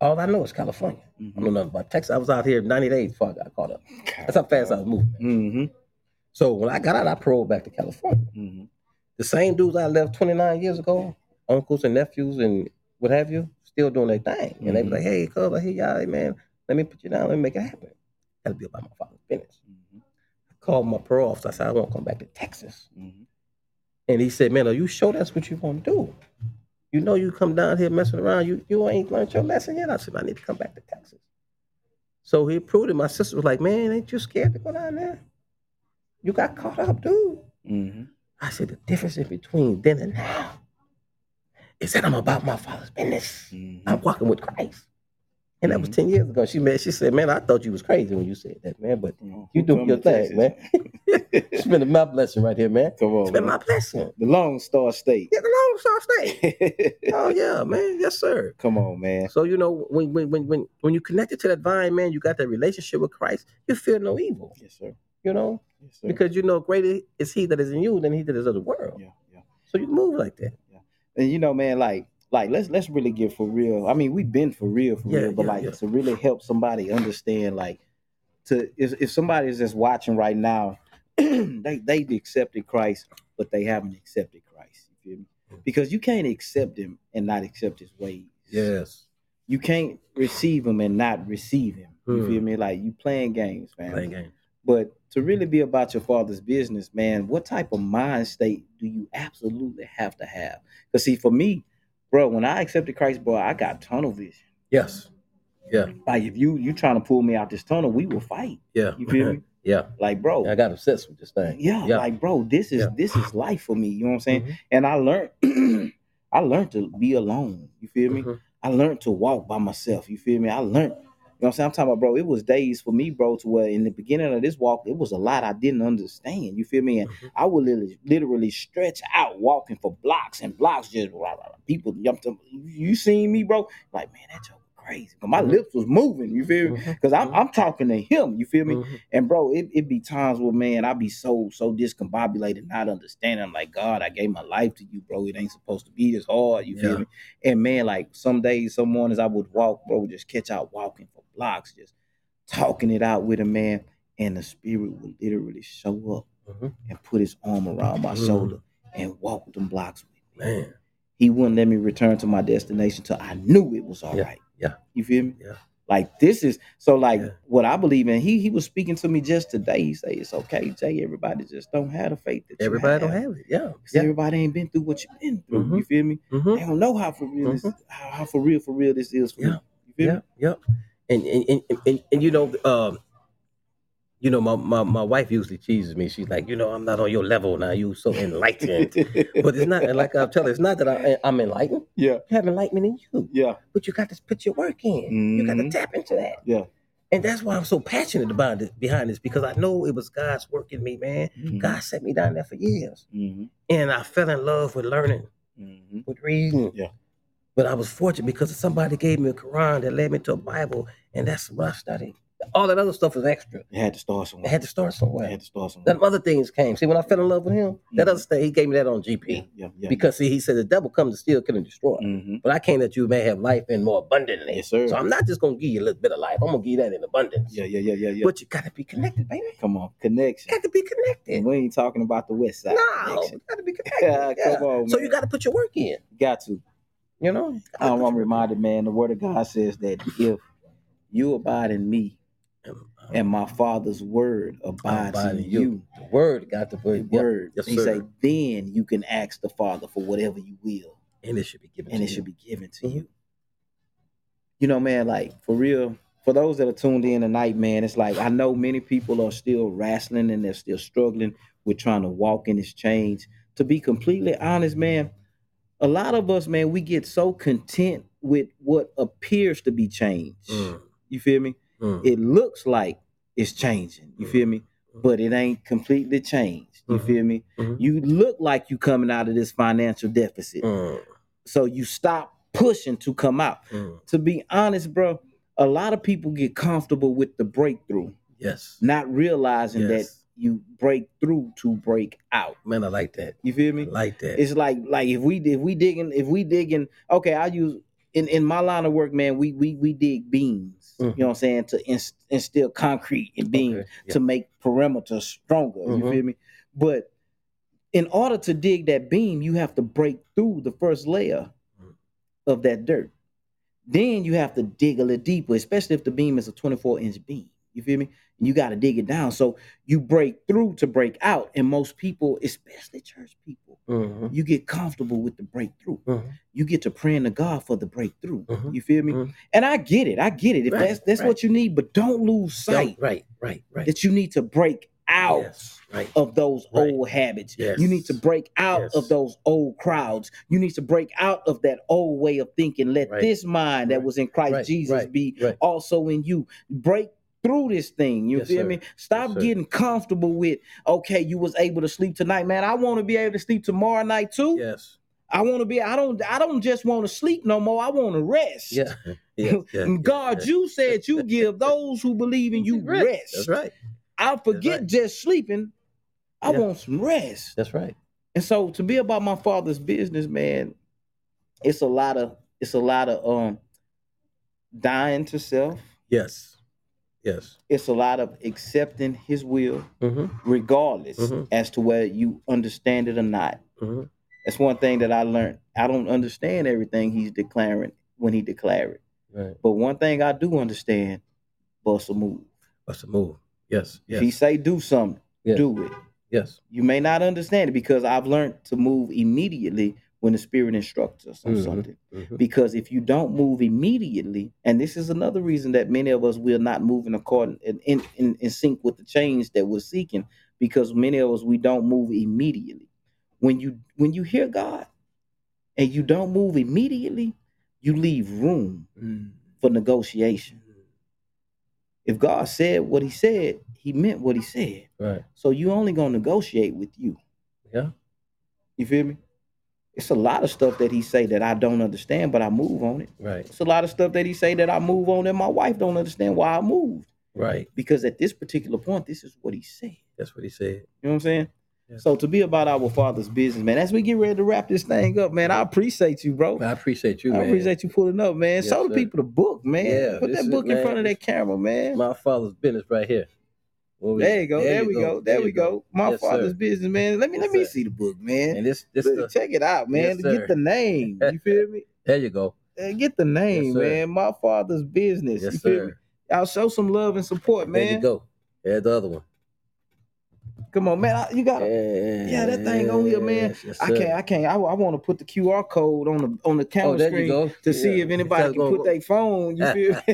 All I know is California. I Mhm. don't know nothing about Texas. I was out here 90 days before I got caught up. That's how fast I was moving. man. Mhm. So when I got out, I paroled back to California. The same dudes I left 29 years ago, uncles and nephews and what have you, still doing their thing. And they be Mhm. like, hey, cuz, I hear y'all, hey, man, let me put you down, let me make it happen. Gotta be about my father's business. Mhm. I called my parole officer. I said, I want to come back to Texas. Mhm. And he said, man, are you sure that's what you want to do? You know you come down here messing around, you, you ain't learned your lesson yet? I said, I need to come back to Texas. So he approved it. My sister was like, man, ain't you scared to go down there? You got caught up, dude. Mhm. I said, the difference in between then and now is that I'm about my father's business. Mhm. I'm walking with Christ. And that was Mhm. 10 years ago. She she said, man, I thought you was crazy when you said that, man, but you do your thing, man. It's been my blessing right here, man. Come on, It's been man. my blessing. The Lone Star State. Yeah, the long star state. Oh yeah, man. Yes, sir. Come on, man. So you know, when when when when when you connected to that vine, man, you got that relationship with Christ. You feel no evil, Yes, sir. You know, Yes, because you know greater is He that is in you than He that is of the world. yeah, yeah. So you move like that. Yeah. And you know, man, like, like let's let's really get for real. I mean, we've been for real, for Yeah, real, but yeah, like yeah. to really help somebody understand, like, to if if somebody is just watching right now, they they've accepted Christ, but they haven't accepted Christ. You feel me? Because you can't accept him and not accept his ways. Yes. You can't receive him and not receive him. You Hmm. feel me? Like you playing games, man. Playing game. But to really be about your father's business, man, what type of mind state do you absolutely have to have? Because see, for me, bro, when I accepted Christ, bro, I got tunnel vision. Yes. Yeah. Like if you you trying to pull me out this tunnel, we will fight. Yeah. You feel me? yeah. Like, bro, I got obsessed with this thing. yeah, Yeah. like bro, this is Yeah. this is life for me. You know what I'm saying? Mhm. And I learned I learned to be alone. You feel me? Mhm. I learned to walk by myself. You feel me? I learned. You know what I'm saying? I'm talking about, bro. It was days for me, bro, to where in the beginning of this walk, it was a lot I didn't understand. You feel me? And Mhm. I would literally, literally stretch out walking for blocks and blocks. Just rah, rah, rah. people, you, you seen me, bro? Like, man, that joke crazy. But my Mhm. lips was moving. You feel me? Because I'm, Mhm. I'm talking to him. You feel me? Mhm. And bro, it, it be times where man, I be so so discombobulated, not understanding. I'm like, God, I gave my life to you, bro. It ain't supposed to be this hard. You feel Yeah. me? And man, like some days, some mornings I would walk, bro, just catch out walking blocks, just talking it out with a man, and the spirit would literally show up Mhm. and put his arm around my Mhm. shoulder and walk with them blocks with me. Man. He wouldn't let me return to my destination till I knew it was all right. Yeah, yeah. You feel me? Yeah. Like this is so like Yeah. what I believe in. He he was speaking to me just today. He say it's okay, Jay. Everybody just don't have the faith that Everybody don't have it. Yeah. Yeah. Everybody ain't been through what you've been through. Mhm. You feel me? Mhm. They don't know how for real this, Mhm. how, how for real for real this is for Yeah. you. You feel Yeah. me? Yeah. And and, and, and, and, and you know, um, you know, my, my my wife usually teases me. She's like, you know, I'm not on your level now. You so enlightened. but it's not like I tell her, it's not that I, I'm enlightened. yeah, You have enlightenment in you, yeah, but you got to put your work in. You got to Mhm. tap into that. yeah. And that's why I'm so passionate about it behind this because I know it was God's work in me, man. Mhm. God set me down there for years, Mhm. and I fell in love with learning, Mhm. with reading. Yeah. But I was fortunate because somebody gave me a Quran that led me to a Bible, and that's what I studied. All that other stuff was extra. You had to start somewhere. had to start You somewhere. had to start somewhere. Then other things came. See, when I fell in love with him, that Mhm. other stuff, he gave me that on GP. yeah, yeah. Because see, he said the devil comes to steal, kill, and destroy. Mhm. But I came that you may have life and more abundantly. Yes, sir. So I'm not just gonna give you a little bit of life. I'm gonna give you that in abundance. Yeah, yeah, yeah, yeah, yeah. But you gotta be connected, baby. Come on, connection. You got to be connected. We ain't talking about the West Side. No, connection. you got to be Yeah, connected. come on, So you got to put your work in. Got to. You know. Um, I'm reminded, man, the word of God says that if you abide in me and my father's word abides abide in you, the word got the yeah, word, yes, he sir. say, then you can ask the Father for whatever you will, and it should be given. and to it you. should be given to Mhm. you. You know, man, like for real, for those that are tuned in tonight, man, it's like I know many people are still wrestling and they're still struggling with trying to walk in this change. To be completely honest, man, a lot of us, man, we get so content with what appears to be change. Mm, You feel me? mm, It looks like it's changing. You feel me? But it ain't completely changed. You Mhm. feel me? Mhm. You look like you coming out of this financial deficit. mm, So you stop pushing to come out. mm. To be honest, bro, a lot of people get comfortable with the breakthrough, Yes. not realizing that Yes. You break through to break out. Man, I like that. You feel I me? like that. It's like like if we if we digging if we digging okay, I use in, in my line of work, man, we we we dig beams. Mhm. You know what I'm saying? To ins- instill concrete in beams Okay, yeah. to make perimeter stronger. You Mhm. feel me? But in order to dig that beam, you have to break through the first layer Mhm. of that dirt. Then you have to dig a little deeper, especially if the beam is a 24 inch beam. You feel me? And you got to dig it down. So you break through to break out. And most people, especially church people, Mhm, you get comfortable with the breakthrough. mhm. You get to praying to God for the breakthrough. Mhm. You feel me? Mhm. And I get it. I get it. If Right, that's that's right. what you need, but don't lose sight Right, right, right. that you need to break out Yes, right. of those Right. old habits. Yes. You need to break out Yes. of those old crowds. You need to break out of that old way of thinking. Let Right. this mind that was in Christ. Jesus be also in you. Break through this thing. You Yes, feel sir. me? Stop Yes, getting comfortable with okay, you was able to sleep tonight, man. I want to be able to sleep tomorrow night too. Yes. I want to be. I don't. I don't just want to sleep no more. I want to rest. Yeah. Yes, yes, And God, yes. you said you give those who believe in you rest. That's right. I forget right. just sleeping. I Yeah. want some rest. That's right. And so to be about my father's business, man, it's a lot of it's a lot of um dying to self. Yes. Yes. It's a lot of accepting his will, Mm-hmm. regardless Mhm. as to whether you understand it or not. Mm-hmm. That's one thing that I learned. I don't understand everything he's declaring when he declare it. Right. But one thing I do understand, bust a move. What's the move? Yes. If he say do something, Yes. do it. Yes. You may not understand it because I've learned to move immediately when the spirit instructs us on Mhm. something. Mhm. Because if you don't move immediately, and this is another reason that many of us will not move in according in, in, in, in sync with the change that we're seeking, because many of us we don't move immediately. When you when you hear God and you don't move immediately, you leave room Mm. for negotiation. If God said what he said, he meant what he said. Right. So you only gonna negotiate with you. Yeah. You feel me? It's a lot of stuff that he say that I don't understand, but I move on it. Right. It's a lot of stuff that he say that I move on and my wife don't understand why I moved. Right. Because at this particular point, this is what he said. That's what he said. You know what I'm saying? Yeah. So to be about our father's business, man, as we get ready to wrap this thing up, man, I appreciate you, bro. I appreciate you, I man. appreciate you pulling up, man. Yes, Show the people the book, man. Yeah, Put that that is- book in man, front of that camera, man. My father's business right here. There you go. There, we go. There, we you go. My Yes, father's sir. business, man. Let me let me sir. see the book, man. And this, this, the, Check it out, man. Yes. Get the name. You feel me? there you go. Get the name, man. My father's business. Yes, you feel me? sir. Y'all show some love and support, man. There you go. There's the other one. Come on, man. I- You got to Yeah, that thing on here, man. Yes, I can't. I can't. I, I want to put the QR code on the on the camera Oh, there screen you to see Yeah. if anybody can put their phone. You feel?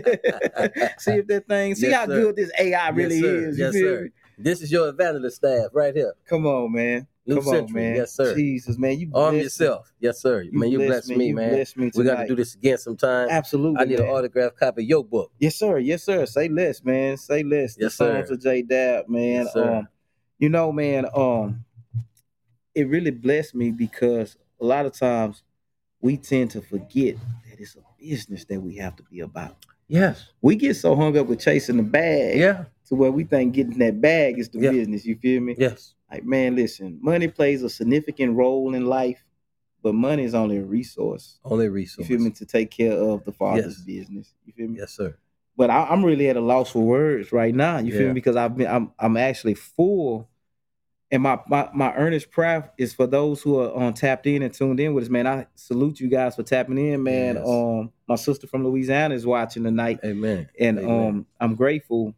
see if that thing. See Yes, how sir. good this AI really yes, is. You Yes, feel sir. me? This is your evangelist staff right here. Come on, man. New Come on, Century. man. Yes, sir. Jesus, man. You Arm blessed me. yourself. Yes, sir. man, you bless me, You man. blessed me We got to do this again sometime. Absolutely. I need man. an autographed copy of your book. Yes, sir. Yes, sir. Say less, man. Say less. The Yes, sir. songs of J Dab, man. Yes, sir. um, you know, man, um, it really blessed me because a lot of times we tend to forget that it's a business that we have to be about. Yes. We get so hung up with chasing the bag Yeah. to where we think getting that bag is the Yeah. business. You feel me? Yes. Like, man, listen, money plays a significant role in life, but money is only a resource. Only You resource. You feel me? To take care of the father's Yes. business. You feel me? Yes, sir. but I, I'm really at a loss for words right now. You feel me? Because I've been, I'm, I'm actually full, and my, my, my earnest prayer is for those who are on tapped in and tuned in with us, man. I salute you guys for tapping in, man. Yes. Um, my sister from Louisiana is watching tonight, Amen. and Amen. um, I'm grateful.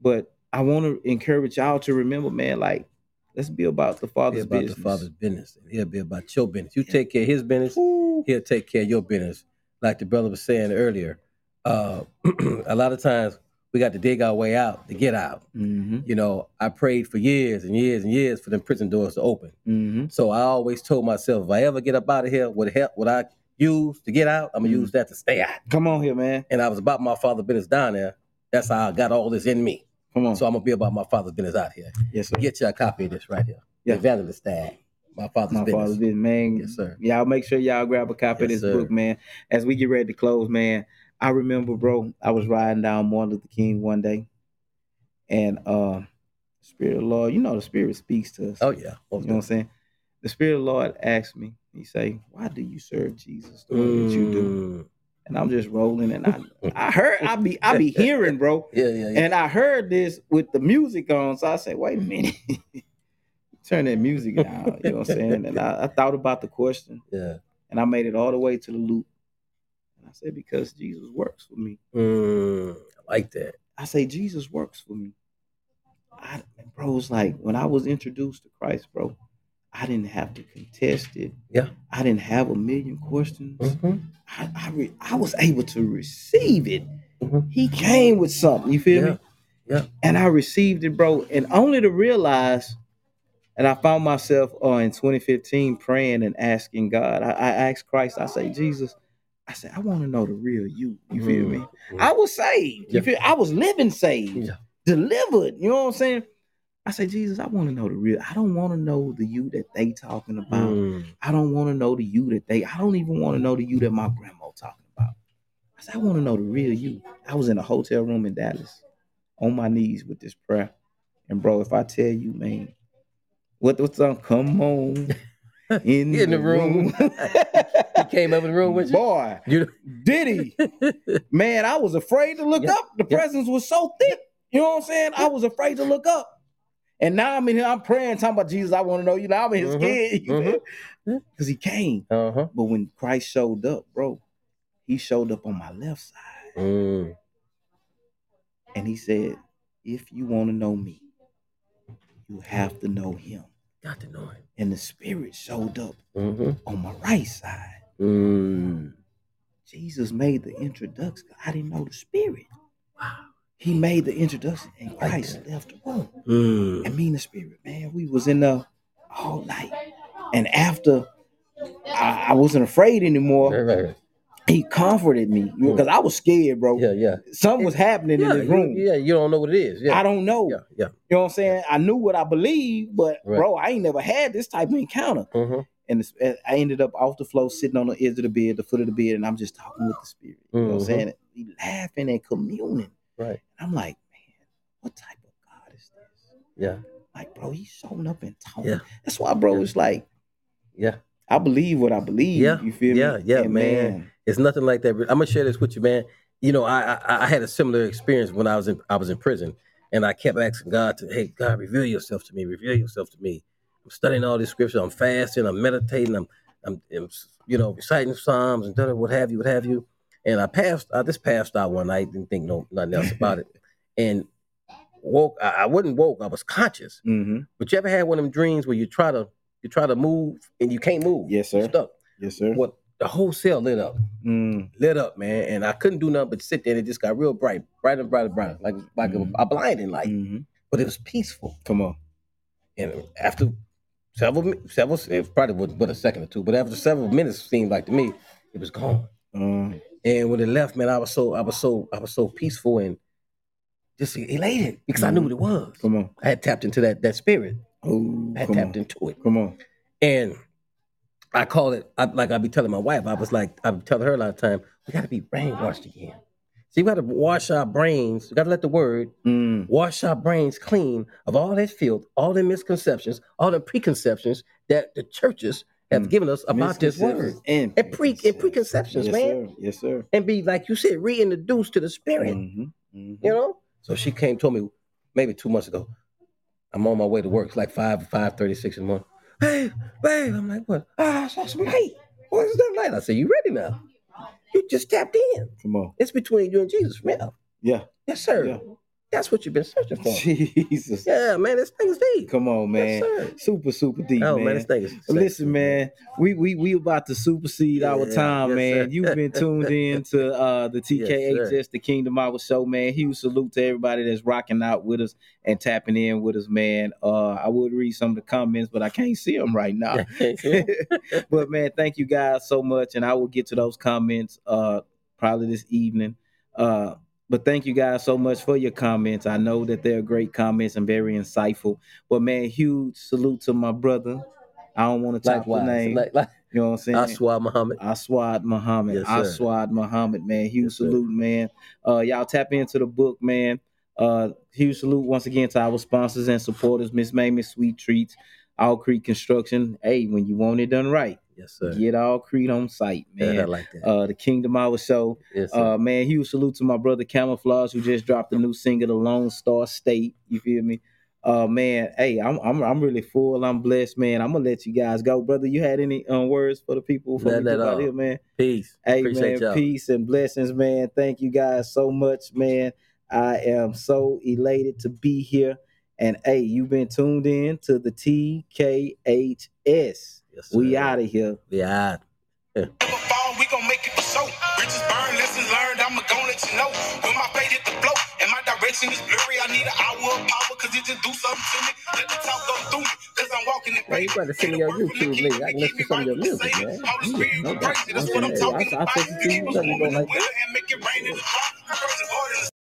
But I want to encourage y'all to remember, man, like let's be about the Be father's about business. the father's business. He'll be about your business. You take care of his business, Ooh. he'll take care of your business. Like the brother was saying earlier, uh, a lot of times we got to dig our way out to get out. Mm-hmm. You know, I prayed for years and years and years for them prison doors to open. Mm-hmm. So I always told myself, if I ever get up out of here, what help what I use to get out, I'm gonna Mhm. use that to stay out. Come on here, man. And I was about my father's business down there. That's how I got all this in me. Come on. So I'm gonna be about my father's business out here. yes, sir. Get you a copy of this right here. Yeah. The Evangelist Stag. My father's My business. father's business, man. Yes, sir. Y'all make sure y'all grab a copy of this sir. book, man. As we get ready to close, man. I remember, bro, I was riding down Martin Luther King one day, and uh Spirit of the Lord, you know the Spirit speaks to us. Oh yeah. You know what I'm saying? The Spirit of the Lord asked me, He say, Why do you serve Jesus the way that you do? Mm. And I'm just rolling and I I heard I be I be hearing, bro. Yeah, yeah, yeah. And I heard this with the music on. So I said, wait a minute. Turn that music down. You know what I'm saying? And I, I thought about the question yeah. and I made it all the way to the loop. I said, because Jesus works for me. Mm, I like that. I say, Jesus works for me. I, bro, it's like when I was introduced to Christ, bro, I didn't have to contest it. Yeah. I didn't have a million questions. Mhm. I, I, re- I was able to receive it. Mhm. He came with something. You feel Yeah, me? yeah. And I received it, bro. And only to realize, and I found myself uh, in 2015 praying and asking God. I, I asked Christ. I say, Jesus. I said, I want to know the real you. You feel me? Mhm. I was saved. You feel? I was living saved, Yeah. delivered. You know what I'm saying? I say, Jesus, I want to know the real. I don't want to know the you that they talking about. Mm. I don't want to know the you that they. I don't even want to know the you that my grandma talking about. I said, I want to know the real you. I was in a hotel room in Dallas, on my knees with this prayer, and bro, if I tell you, man, what what's on? Come on, in, In the room. He came up in the room with you. boy, You did he? Man, I was afraid to look Yeah, up. The yeah. presence was so thick. You know what I'm saying? I was afraid to look up. And now I'm in here, I'm praying, talking about Jesus. I want to know you. Now I'm in his Mhm, scared. mhm. Because he came. uh huh. But when Christ showed up, bro, he showed up on my left side. Mm. And he said, if you want to know me, you have to know him. Got to know him. And the spirit showed up Mm-hmm. on my right side. Mm. Jesus made the introduction. I didn't know the spirit. Wow. He made the introduction and Christ left the room. Mm. And me and the spirit, man, we was in there all night. And after I, I wasn't afraid anymore, Right, right, right. he comforted me because I was scared, bro. Yeah, yeah. Something was happening Yeah, in this you, room. yeah, you don't know what it is. Yeah. I don't know. Yeah, yeah. You know what I'm saying? I knew what I believed, but bro, I ain't never had this type of encounter. Mm-hmm. And eh, I ended up off the floor, sitting on the edge of the bed, the foot of the bed, and I'm just talking with the spirit. You know what I'm Mhm. saying? We laughing and communing. Right. I'm like, man, what type of God is this? Yeah. Like, bro, he's showing up and talking. Yeah. That's why, bro, Yeah. it's like Yeah. I believe what I believe. Yeah. You feel Yeah, me? yeah, And man. It's nothing like that. I'm gonna share this with you, man. You know, I, I I had a similar experience when I was in I was in prison, and I kept asking God to, hey, God, reveal yourself to me, reveal yourself to me. Studying all these scriptures. I'm fasting. I'm meditating. I'm I'm, I'm you know reciting psalms and what have you, what have you. And I passed. I just passed out one night. Didn't think no nothing else about it, and woke. I, I wasn't woke. I was conscious. Mm-hmm. But you ever had one of them dreams where you try to you try to move and you can't move? Yes, sir. stuck. Yes, sir. What the whole cell lit up Mm. lit up, man, and I couldn't do nothing but sit there. And it just got real bright, brighter and brighter, brighter, like like Mhm. a, a blinding light. hmm But it was peaceful. Come on. And after several, several, it probably was but a second or two, but after several minutes, it seemed like to me, it was gone. Um, And when it left, man, I was so, I was so, I was so peaceful and just elated because I knew what it was. come on. I had tapped into that that spirit. Oh, I had tapped on. into it. Come on. And I call it I, like I'd be telling my wife. I was like I be telling her a lot of time. We got to be brainwashed again. See, we got to wash our brains. We got to let the word Mm. wash our brains clean of all that filth, all the misconceptions, all the preconceptions that the churches have Mm. given us about this word, and, And pre- and preconceptions, yes, man. Sir. Yes, sir. and be like you said, reintroduced to the spirit. Mhm. Mhm. You know. So she came, told me maybe two months ago. I'm on my way to work. It's like five five thirty six in the morning. Hey, babe, I'm like, what? Ah, I saw some light. What is that light? I said, you ready now? You just tapped in. Come on. It's between you and Jesus, man. Yeah. Yes, sir. Yeah. That's what you've been searching for. Jesus. Yeah, man, this thing is deep. Come on, man. Yes, super, super deep, Oh man. man, this thing is. Listen, man, we we we about to supersede our time, yes, man. sir. You've been tuned in to uh the TKHS, Yes, the Kingdom Hour Show, man. Huge salute to everybody that's rocking out with us and tapping in with us, man. Uh I would read some of the comments, but I can't see them right now. but man, thank you guys so much, and I will get to those comments uh probably this evening. Uh but thank you guys so much for your comments. I know that they're great comments and very insightful. But man, huge salute to my brother. I don't want to top the name. like, like you know what I'm saying? Aswad Muhammad. Aswad Muhammad. Yes, sir. Aswad Muhammad, man. Huge Yes, sir. salute, man. Uh, y'all tap into the book, man. Uh, huge salute once again to our sponsors and supporters, Miss Mamie Sweet Treats, All Creek Construction. Hey, when you want it done right, Yes, sir. get All Creed on site, Yeah, I man. like that. Uh, the Kingdom Hour Show. yes, sir. Uh, man, huge salute to my brother Camouflage who just dropped a new single, The Lone Star State. You feel me? Uh, man, hey, I'm I'm I'm really full. I'm blessed, man. I'm gonna let you guys go, brother. You had any um, words for the people for None out here, man? Peace. Hey, Appreciate man, y'all. peace and blessings, man. Thank you guys so much, man. I am so elated to be here. And hey, you've been tuned in to the TKHS. Yes, We out of here. We out. Never fall, we gon' make it for show. Bridges burn, lessons learned, I'ma gon' let you know. When my fate hit the flow and my direction is blurry, I need an hour of power, cause it just do something to me. Let the talk go through me, cause I'm walking in Man, you better send me your YouTube link. I can listen to some of your music, man. Yeah, no you crazy, doubt. that's what I'm Okay, talking I- I about. think You you keep us let me know moving like the wheel and make it rain in the drop.